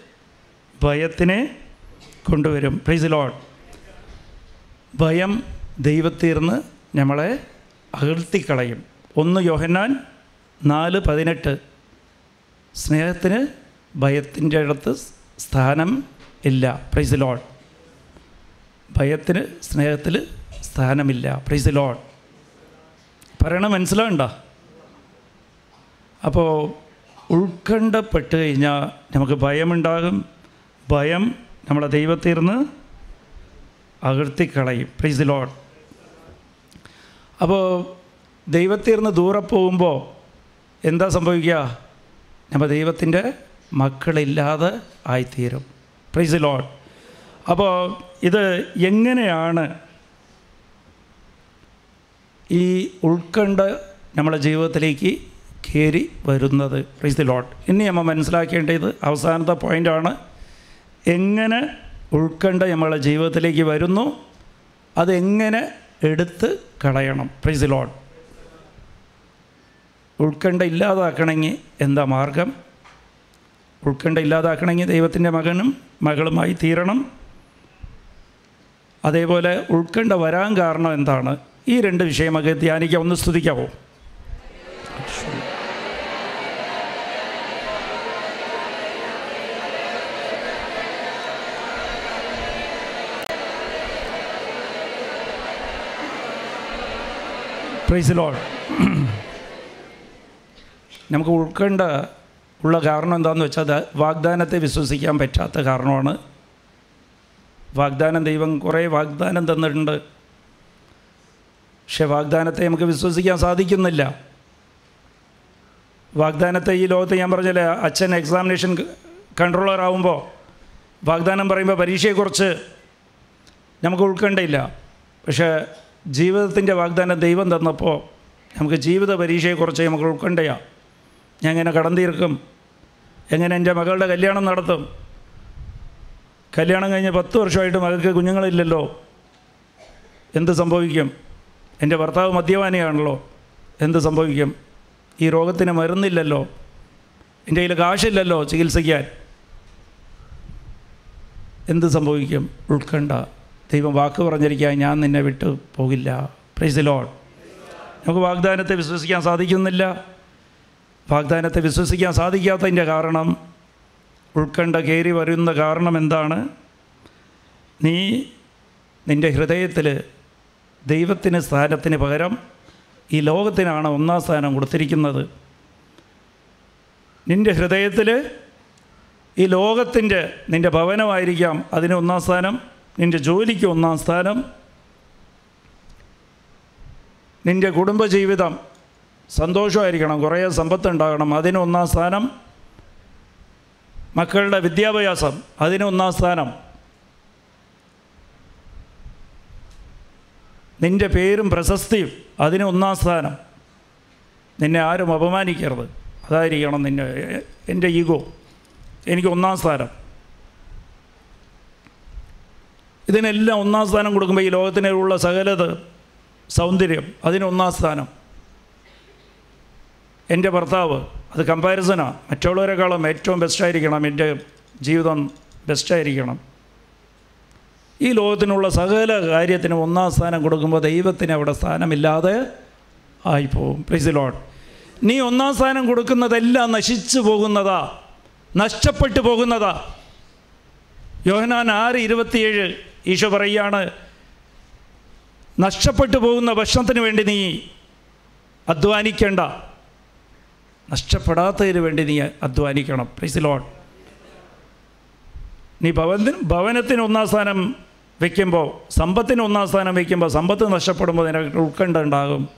ഭയത്തിനെ കൊണ്ടുവരും. പ്രിസിലോൺ ഭയം ദൈവത്തീർന്ന് നമ്മളെ അകഴ്ത്തിക്കളയും ഒന്ന് യോഹന്നാൻ നാല് പതിനെട്ട്. സ്നേഹത്തിന് ഭയത്തിന്റെ അടുത്ത് സ്ഥാനം ഇല്ല. പ്രൈസ് ലോഡ് ഭയത്തിന് സ്നേഹത്തിൽ സ്ഥാനമില്ല. പ്രൈസ് ലോഡ് പറയണ മനസ്സിലാവണ്ട? അപ്പോൾ ഉൾക്കണ്ഠപ്പെട്ട് കഴിഞ്ഞാൽ നമുക്ക് ഭയമുണ്ടാകും. ഭയം നമ്മളെ ദൈവത്തീർന്ന് അകർത്തിക്കളയും. പ്രൈസ് ലോഡ് അപ്പോൾ ദൈവത്തീർന്ന് ദൂരെ പോകുമ്പോൾ എന്താ സംഭവിക്കുക? നമ്മൾ ദൈവത്തിന്റെ മക്കളില്ലാതെ ആയിത്തീരും. പ്രൈസ് ലോഡ് അപ്പോൾ ഇത് എങ്ങനെയാണ് ഈ ഉൾക്കണ്ട് നമ്മുടെ ജീവിതത്തിലേക്ക് കയറി വരുന്നത്? പ്രൈസ് ദി ലോട്ട് ഇനി നമ്മൾ മനസ്സിലാക്കേണ്ടത് അവസാനത്തെ പോയിന്റാണ് എങ്ങനെ ഉൾക്കണ്ഠ നമ്മളെ ജീവിതത്തിലേക്ക് വരുന്നു? അതെങ്ങനെ എടുത്ത് കളയണം? പ്രൈസ് ദി ലോട്ട് ഉൾക്കണ്ഠ ഇല്ലാതാക്കണമെങ്കിൽ എന്താ മാർഗം? ഉൾക്കണ്ട ഇല്ലാതാക്കണമെങ്കിൽ ദൈവത്തിന്റെ മകനും മകളുമായി തീരണം. അതേപോലെ ഉൾക്കണ്ട വരാൻ കാരണം എന്താണ്? ഈ രണ്ട് വിഷയമൊക്കെ ധ്യാനിക്കാം. ഒന്ന് സ്തുതിക്കാവോ? പ്രൈസ് (clears throat) നമുക്ക് ഉൾക്കണ്ട ഉള്ള കാരണം എന്താണെന്ന് വെച്ചാൽ വാഗ്ദാനത്തെ വിശ്വസിക്കാൻ പറ്റാത്ത കാരണമാണ്. വാഗ്ദാനം ദൈവം കുറേ വാഗ്ദാനം തന്നിട്ടുണ്ട്. പക്ഷെ വാഗ്ദാനത്തെ നമുക്ക് വിശ്വസിക്കാൻ സാധിക്കുന്നില്ല. വാഗ്ദാനത്തെ ഈ ലോകത്ത് ഞാൻ പറഞ്ഞില്ലേ അച്ഛൻ എക്സാമിനേഷൻ കൺട്രോളർ ആവുമ്പോൾ വാഗ്ദാനം പറയുമ്പോൾ പരീക്ഷയെക്കുറിച്ച് നമുക്ക് ഉൾക്കേണ്ടയില്ല പക്ഷേ ജീവിതത്തിന്റെ വാഗ്ദാനം ദൈവം തന്നപ്പോൾ നമുക്ക് ജീവിത പരീക്ഷയെക്കുറിച്ച് നമുക്ക് ഉൾക്കണ്ടയാ. ഞാൻ ഇങ്ങനെ കടം തീർക്കും എങ്ങനെ എന്റെ മകളുടെ കല്യാണം നടത്തും? കല്യാണം കഴിഞ്ഞ് പത്ത് വർഷമായിട്ട് മകൾക്ക് കുഞ്ഞുങ്ങളില്ലല്ലോ. എന്ത് സംഭവിക്കും? എന്റെ ഭർത്താവ് മദ്യപാനിയാണല്ലോ. എന്ത് സംഭവിക്കും? ഈ രോഗത്തിന് മരുന്നില്ലല്ലോ. എന്റെ കയ്യിൽ കാശില്ലല്ലോ ചികിത്സിക്കാൻ. എന്ത് സംഭവിക്കും? ഉൾക്കണ്ട ദൈവം വാക്ക് പറഞ്ഞിരിക്കാൻ ഞാൻ നിന്നെ വിട്ടു പോകില്ല. പ്രൈസ് ലോഡ് നമുക്ക് വാഗ്ദാനത്തെ വിശ്വസിക്കാൻ സാധിക്കുന്നില്ല. വാഗ്ദാനത്തെ വിശ്വസിക്കാൻ സാധിക്കാത്തതിന്റെ കാരണം ഉൾക്കണ്ട കയറി വരുന്ന കാരണം എന്താണ്? നീ നിന്റെ ഹൃദയത്തിൽ ദൈവത്തിന് സ്ഥാനത്തിന് പകരം ഈ ലോകത്തിനാണ് ഒന്നാം സ്ഥാനം കൊടുത്തിരിക്കുന്നത്. നിന്റെ ഹൃദയത്തിൽ ഈ ലോകത്തിന്റെ നിന്റെ ഭവനമായിരിക്കാം അതിന് ഒന്നാം സ്ഥാനം നിന്റെ ജോലിക്ക് ഒന്നാം സ്ഥാനം. നിന്റെ കുടുംബജീവിതം സന്തോഷമായിരിക്കണം. കുറേ സമ്പത്ത് ഉണ്ടാകണം അതിന് ഒന്നാം സ്ഥാനം മക്കളുടെ വിദ്യാഭ്യാസം. അതിന് ഒന്നാം സ്ഥാനം. നിന്റെ പേരും പ്രശസ്തിയും അതിന് ഒന്നാം സ്ഥാനം. നിന്നെ ആരും അപമാനിക്കരുത്. അതായിരിക്കണം നിന്നെ എന്റെ ഈഗോ. എനിക്ക് ഒന്നാം സ്ഥാനം. ഇതിനെല്ലാം ഒന്നാം സ്ഥാനം കൊടുക്കുമ്പോൾ ഈ ലോകത്തിനുള്ള സകലത് സൗന്ദര്യം അതിന് ഒന്നാം സ്ഥാനം. എന്റെ ഭർത്താവ് അത് കമ്പാരിസനാണ് മറ്റുള്ളവരെക്കാളും ഏറ്റവും ബെസ്റ്റായിരിക്കണം എന്റെ ജീവിതം ബെസ്റ്റായിരിക്കണം ഈ ലോകത്തിനുള്ള സകല കാര്യത്തിനും ഒന്നാം സ്ഥാനം കൊടുക്കുമ്പോൾ ദൈവത്തിന് അവിടെ സ്ഥാനമില്ലാതെ ആയിപ്പോവും. പ്ലീസ് ലോഡ് നീ ഒന്നാം സ്ഥാനം കൊടുക്കുന്നതെല്ലാം നശിച്ചു പോകുന്നതാ. നഷ്ടപ്പെട്ടു പോകുന്നതാ. യോഹനാൻ ആറ് ഇരുപത്തിയേഴ് ഈശോ പറയുകയാണ് നഷ്ടപ്പെട്ടു പോകുന്ന ഭക്ഷണത്തിന് വേണ്ടി നീ അധ്വാനിക്കേണ്ട. നഷ്ടപ്പെടാത്തതിന് വേണ്ടി നീ അധ്വാനിക്കണം. പ്ലീസ് ലോൺ നീ ഭവനത്തിന് ഭവനത്തിന് ഒന്നാം സ്ഥാനം വയ്ക്കുമ്പോൾ സമ്പത്തിന് ഒന്നാം സ്ഥാനം വയ്ക്കുമ്പോൾ സമ്പത്ത് നഷ്ടപ്പെടുമ്പോൾ നിനക്ക് ഉൾക്കണ്ട ഉണ്ടാകും.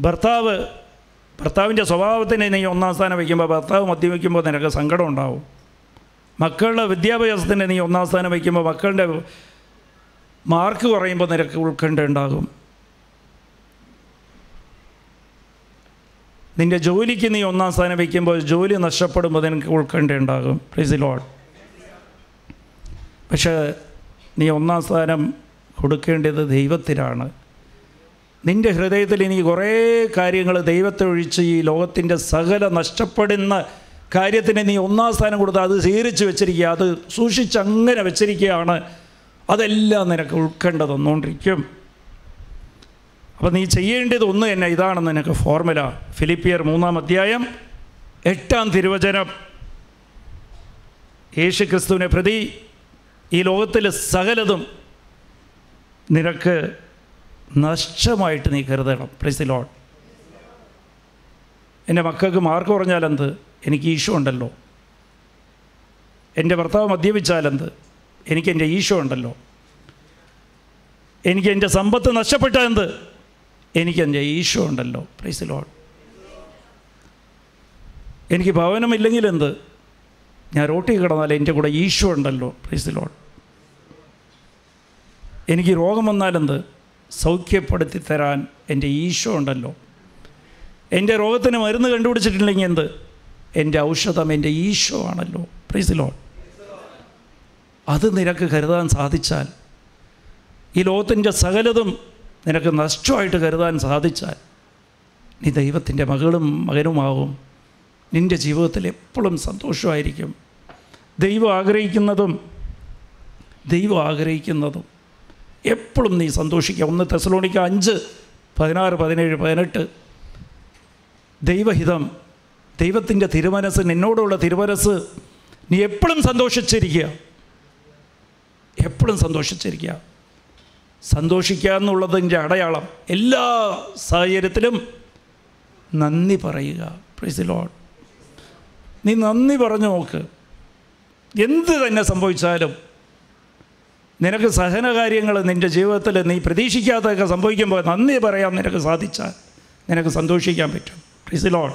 ഭർത്താവ് ഭർത്താവിന്റെ സ്വഭാവത്തിന് നീ ഒന്നാം സ്ഥാനം വയ്ക്കുമ്പോൾ ഭർത്താവ് മദ്യപിക്കുമ്പോൾ നിനക്ക് സങ്കടം ഉണ്ടാവും. മക്കളുടെ വിദ്യാഭ്യാസത്തിന് നീ ഒന്നാം സ്ഥാനം വയ്ക്കുമ്പോൾ മക്കളുടെ മാർക്ക് കുറയുമ്പോൾ നിനക്ക് ഉത്കണ്ഠ ഉണ്ടാകും. നിന്റെ ജോലിക്ക് നീ ഒന്നാം സ്ഥാനം വയ്ക്കുമ്പോൾ ജോലി നഷ്ടപ്പെടുമ്പോൾ നിനക്ക് ഉൾക്കണ്ട ഉണ്ടാകും. പ്ലീസ് ലോഡ് പക്ഷേ നീ ഒന്നാം സ്ഥാനം കൊടുക്കേണ്ടത് ദൈവത്തിനാണ് നിന്റെ ഹൃദയത്തിൽ ഇനി കുറേ കാര്യങ്ങൾ ദൈവത്തെ ഒഴിച്ച് ഈ ലോകത്തിന്റെ സകല നഷ്ടപ്പെടുന്ന കാര്യത്തിന് നീ ഒന്നാം സ്ഥാനം കൊടുത്ത് അത് സ്വീകരിച്ച് വെച്ചിരിക്കുക അത് സൂക്ഷിച്ച് അങ്ങനെ വെച്ചിരിക്കുകയാണ്. അതെല്ലാം നിനക്ക് ഉൾക്കേണ്ട തന്നുകൊണ്ടിരിക്കും അപ്പോൾ നീ ചെയ്യേണ്ടത് ഒന്ന് തന്നെ ഇതാണെന്ന് നിനക്ക് ഫോർമുല ഫിലിപ്പിയർ മൂന്നാം അധ്യായം എട്ടാം തിരുവചനം. യേശു ക്രിസ്തുവിനെ പ്രതി ഈ ലോകത്തിലെ സകലതും നിനക്ക് നഷ്ടമായിട്ട് നീ കരുതണം. പ്ലീസ് ലോഡ് എന്റെ മക്കൾക്ക് മാർക്ക് കുറഞ്ഞാലെന്ത് എനിക്ക് ഈശോ ഉണ്ടല്ലോ. എന്റെ ഭർത്താവ് മദ്യപിച്ചാലെന്ത് എനിക്ക് എന്റെ ഈശോ ഉണ്ടല്ലോ. എനിക്ക് എന്റെ സമ്പത്ത് നഷ്ടപ്പെട്ടാൽ എന്ത്? എനിക്ക് എന്റെ ഈശോ ഉണ്ടല്ലോ. പ്രൈസ് ലോഡ് എനിക്ക് ഭവനമില്ലെങ്കിൽ എന്ത്? ഞാൻ റോട്ടി കിടന്നാൽ എന്റെ കൂടെ ഈശോ ഉണ്ടല്ലോ. പ്രൈസ് ലോഡ് എനിക്ക് രോഗം വന്നാലെന്ത് സൗഖ്യപ്പെടുത്തി തരാൻ എന്റെ ഈശോ ഉണ്ടല്ലോ. എന്റെ രോഗത്തിന് മരുന്ന് കണ്ടുപിടിച്ചിട്ടില്ലെങ്കിൽ എന്ത്? എന്റെ ഔഷധം എന്റെ ഈശോ ആണല്ലോ. പ്രൈസ് ലോഡ് അത് നിനക്ക് കരുതാൻ സാധിച്ചാൽ ഈ ലോകത്തിന്റെ സകലതും നിനക്ക് നഷ്ടമായിട്ട് കരുതാൻ സാധിച്ചാൽ നീ ദൈവത്തിന്റെ മകളും മകനുമാവും നിന്റെ ജീവിതത്തിൽ എപ്പോഴും സന്തോഷമായിരിക്കും. ദൈവം ആഗ്രഹിക്കുന്നതും ദൈവം ആഗ്രഹിക്കുന്നതും എപ്പോഴും നീ സന്തോഷിക്കുക ഒന്ന് തെസലോണിക്ക അഞ്ച് പതിനാറ് പതിനേഴ് പതിനെട്ട്. ദൈവഹിതം ദൈവത്തിന്റെ തിരുമനസ് നിന്നോടുള്ള തിരുമനസ് നീ എപ്പോഴും സന്തോഷിച്ചിരിക്കുക. എപ്പോഴും സന്തോഷിച്ചിരിക്കുക. സന്തോഷിക്കുക എന്നുള്ളതിന്റെ അടയാളം എല്ലാ സാഹചര്യത്തിലും നന്ദി പറയുക. പ്രൈസ് ലോഡ് നീ നന്ദി പറഞ്ഞു നോക്ക്. എന്ത് തന്നെ സംഭവിച്ചാലും നിനക്ക് സഹനകാര്യങ്ങൾ നിന്റെ ജീവിതത്തിൽ നീ പ്രതീക്ഷിക്കാത്തതൊക്കെ സംഭവിക്കുമ്പോൾ നന്ദി പറയാൻ നിനക്ക് സാധിച്ചാൽ നിനക്ക് സന്തോഷിക്കാൻ പറ്റും. പ്രൈസ് ലോഡ്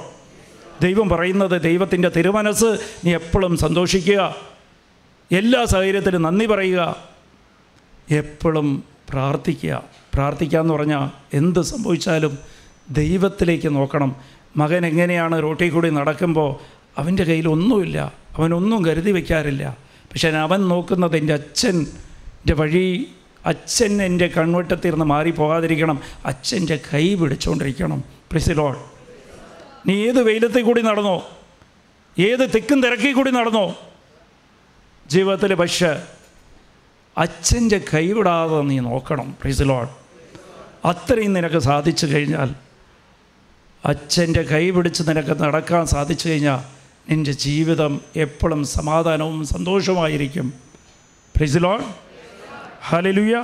ദൈവം പറയുന്നത് ദൈവത്തിന്റെ തിരുമനസ് നീ എപ്പോഴും സന്തോഷിക്കുക. എല്ലാ സാഹചര്യത്തിലും നന്ദി പറയുക. എപ്പോഴും പ്രാർത്ഥിക്കുക. പ്രാർത്ഥിക്കുക എന്ന് പറഞ്ഞാൽ എന്ത് സംഭവിച്ചാലും ദൈവത്തിലേക്ക് നോക്കണം. മകൻ എങ്ങനെയാണ് റോട്ടിൽ കൂടി നടക്കുമ്പോൾ അവന്റെ കയ്യിൽ ഒന്നുമില്ല. അവനൊന്നും കരുതി വയ്ക്കാറില്ല പക്ഷേ അവൻ നോക്കുന്നത് എന്റെ അച്ഛന്റെ വഴി അച്ഛൻ എന്റെ കൺവെട്ടത്തിരുന്ന് മാറി പോകാതിരിക്കണം. അച്ഛന്റെ കൈ പിടിച്ചുകൊണ്ടിരിക്കണം പ്രിസിലോൾ നീ ഏത് വെയിലത്തിൽ കൂടി നടന്നോ? ഏത് തിക്കും തിരക്കിൽ കൂടി നടന്നോ? ജീവിതത്തിൽ പക്ഷേ അച്ഛന്റെ കൈവിടാതെ നീ നോക്കണം പ്രീസിലോൺ അത്രയും നിനക്ക് സാധിച്ചു കഴിഞ്ഞാൽ അച്ഛന്റെ കൈ പിടിച്ച് നിനക്ക് നടക്കാൻ സാധിച്ചു കഴിഞ്ഞാൽ നിന്റെ ജീവിതം എപ്പോഴും സമാധാനവും സന്തോഷവുമായിരിക്കും. പ്രിസിലോൺ ഹലലുയ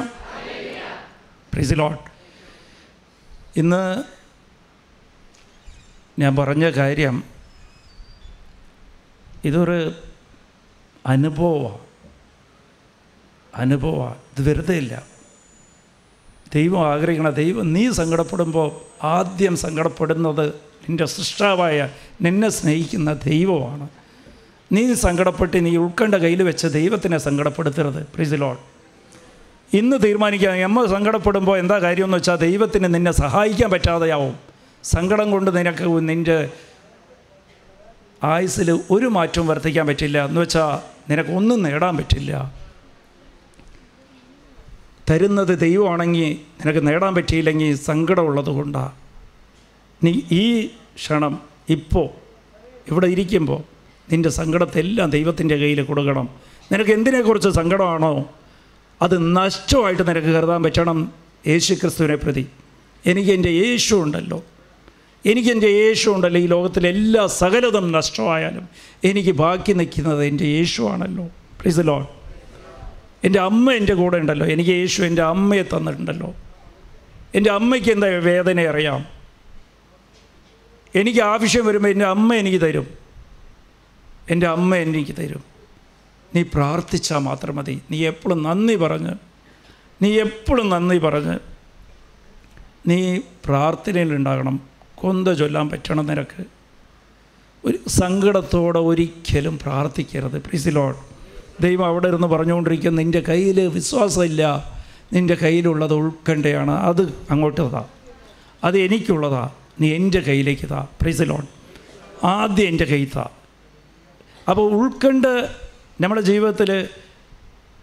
പ്രിസിലോൺ ഇന്ന് ഞാൻ പറഞ്ഞ കാര്യം ഇതൊരു അനുഭവമാണ്. അനുഭവമാണ് ഇത് വെറുതെ ഇല്ല ദൈവം ആഗ്രഹിക്കണ ദൈവം നീ സങ്കടപ്പെടുമ്പോൾ ആദ്യം സങ്കടപ്പെടുന്നത് നിന്റെ സൃഷ്ടാവായ നിന്നെ സ്നേഹിക്കുന്ന ദൈവമാണ്. നീ സങ്കടപ്പെട്ട് നീ ഉൾക്കണ്ട കയ്യിൽ വെച്ച് ദൈവത്തിനെ സങ്കടപ്പെടുത്തരുത്. പ്രീസിലോൾ ഇന്ന് തീരുമാനിക്കാം. നമ്മൾ സങ്കടപ്പെടുമ്പോൾ എന്താ കാര്യമെന്ന് വെച്ചാൽ ദൈവത്തിന് നിന്നെ സഹായിക്കാൻ പറ്റാതെയാവും. സങ്കടം കൊണ്ട് നിനക്ക് നിന്റെ ആയുസ്സിൽ ഒരു മാറ്റവും വർദ്ധിക്കാൻ പറ്റില്ല. എന്ന് വെച്ചാൽ നിനക്കൊന്നും നേടാൻ പറ്റില്ല. തരുന്നത് ദൈവമാണെങ്കിൽ നിനക്ക് നേടാൻ പറ്റിയില്ലെങ്കിൽ സങ്കടമുള്ളത് കൊണ്ടാണ് നീ ഈ ക്ഷണം ഇപ്പോൾ ഇവിടെ ഇരിക്കുമ്പോൾ നിന്റെ സങ്കടത്തെല്ലാം ദൈവത്തിന്റെ കയ്യിൽ കൊടുക്കണം. നിനക്ക് എന്തിനെക്കുറിച്ച് സങ്കടമാണോ? അത് നഷ്ടമായിട്ട് നിനക്ക് കരുതാൻ പറ്റണം യേശു ക്രിസ്തുവിനെ പ്രതി. എനിക്ക് എന്റെ യേശു ഉണ്ടല്ലോ. എനിക്ക് എന്റെ യേശു ഉണ്ടല്ലോ. ഈ ലോകത്തിലെ എല്ലാ സകലതും നഷ്ടമായാലും എനിക്ക് ബാക്കി നിൽക്കുന്നത് എന്റെ യേശു ആണല്ലോ. പ്ലീസ് ലോൺ എന്റെ അമ്മ എന്റെ കൂടെ ഉണ്ടല്ലോ. എനിക്ക് യേശു എന്റെ അമ്മയെ തന്നിട്ടുണ്ടല്ലോ. എന്റെ അമ്മയ്ക്ക് എന്താ വേദന അറിയാം. എനിക്ക് ആവശ്യം വരുമ്പോൾ എന്റെ അമ്മ എനിക്ക് തരും. എന്റെ അമ്മ എനിക്ക് തരും. നീ പ്രാർത്ഥിച്ചാൽ മാത്രം മതി. നീ എപ്പോഴും നന്ദി പറഞ്ഞ് നീ എപ്പോഴും നന്ദി പറഞ്ഞ് നീ പ്രാർത്ഥനയിലുണ്ടാകണം കൊന്ത ചൊല്ലാൻ പറ്റണം നിനക്ക്. ഒരു സങ്കടത്തോടെ ഒരിക്കലും പ്രാർത്ഥിക്കരുത്. പ്രീസിലോഡ് ദൈവം അവിടെ ഇരുന്ന് പറഞ്ഞുകൊണ്ടിരിക്കുന്ന നിന്റെ കയ്യിൽ വിശ്വാസമില്ല നിന്റെ കയ്യിലുള്ളത് ഉൾക്കണ്ടയാണ് അത് അങ്ങോട്ട് താ അത് എനിക്കുള്ളതാ നീ എന്റെ കയ്യിലേക്ക് താ പ്രീസിലോൺ ആദ്യം എന്റെ കയ്യിൽ താ. അപ്പോൾ ഉൾക്കണ്ട് നമ്മുടെ ജീവിതത്തിൽ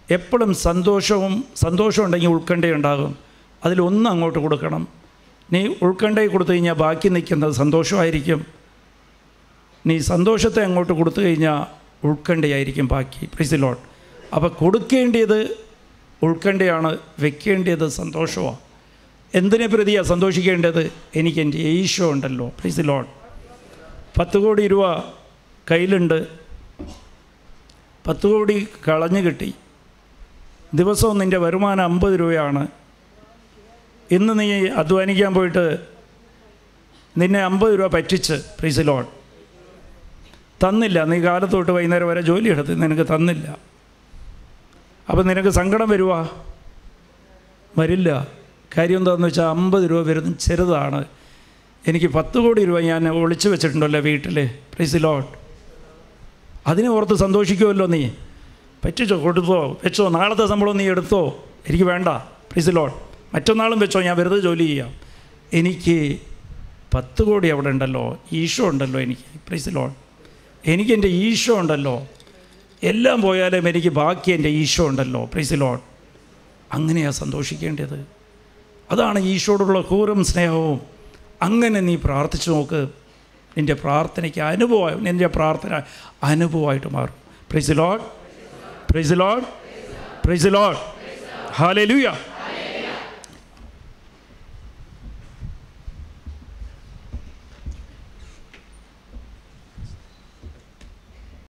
എപ്പോഴും സന്തോഷവും സന്തോഷം ഉണ്ടെങ്കിൽ ഉൾക്കണ്ടയുണ്ടാകും അതിലൊന്ന് അങ്ങോട്ട് കൊടുക്കണം. നീ ഉൾക്കണ്ടയിൽ കൊടുത്തു കഴിഞ്ഞാൽ ബാക്കി നിൽക്കുന്നത് സന്തോഷമായിരിക്കും. നീ സന്തോഷത്തെ അങ്ങോട്ട് കൊടുത്തു കഴിഞ്ഞാൽ ഉൾക്കണ്ടയായിരിക്കും ബാക്കി. പ്രിസിലോട്ട് അപ്പോൾ കൊടുക്കേണ്ടത് ഉൾക്കണ്ടയാണ് വെക്കേണ്ടത് സന്തോഷമാണ് എന്തിനെ പ്രതിയാണ് സന്തോഷിക്കേണ്ടത്? എനിക്ക് എന്റെ ഈശോ ഉണ്ടല്ലോ. പ്രിസിലോട്ട് പത്ത് കോടി രൂപ കയ്യിലുണ്ട്. പത്ത് കോടി കളഞ്ഞു കിട്ടി. ദിവസവും നിന്റെ വരുമാനം അമ്പത് രൂപയാണ്. ഇന്ന് നീ അധ്വാനിക്കാൻ പോയിട്ട് നിന്നെ അമ്പത് രൂപ പറ്റിച്ച്. പ്രീസിലോൺ തന്നില്ല. നീ കാലത്തോട്ട് വൈകുന്നേരം വരെ ജോലി എടുത്ത് നിനക്ക് തന്നില്ല. അപ്പം നിനക്ക് സങ്കടം വരുവാ? വരില്ല. കാര്യം എന്താണെന്ന് വെച്ചാൽ അമ്പത് രൂപ വരുന്ന ചെറുതാണ്. എനിക്ക് പത്ത് കോടി രൂപ ഞാൻ ഒളിച്ചു വെച്ചിട്ടുണ്ടല്ലോ വീട്ടിൽ പ്രീസിലോട്ട് അതിനെ ഓർത്ത് സന്തോഷിക്കുമല്ലോ നീ. പറ്റിച്ചോ? കൊടുത്തോ? വെച്ചോ? നാളത്തെ ശമ്പളം നീ എടുത്തോ? എനിക്ക് വേണ്ട. പ്രൈസ് ലോട്ട് മറ്റന്നാളും വെച്ചോ? ഞാൻ വെറുതെ ജോലി ചെയ്യാം. എനിക്ക് പത്ത് കോടി അവിടെ ഉണ്ടല്ലോ. ഈശോ ഉണ്ടല്ലോ എനിക്ക്. പ്രൈസ് ലോൺ എനിക്ക് എന്റെ ഈശോ ഉണ്ടല്ലോ. എല്ലാം പോയാലും എനിക്ക് ബാക്കി എന്റെ ഈശോ ഉണ്ടല്ലോ. പ്രൈസ് ലോൺ അങ്ങനെയാണ് സന്തോഷിക്കേണ്ടത്. അതാണ് ഈശോടുള്ള കൂറും സ്നേഹവും. അങ്ങനെ നീ പ്രാർത്ഥിച്ചു നോക്ക്. നിന്റെ പ്രാർത്ഥനയ്ക്ക് അനുഭവം നിന്റെ പ്രാർത്ഥന അനുഭവമായിട്ട് മാറും. Praise lord praise lord praise lord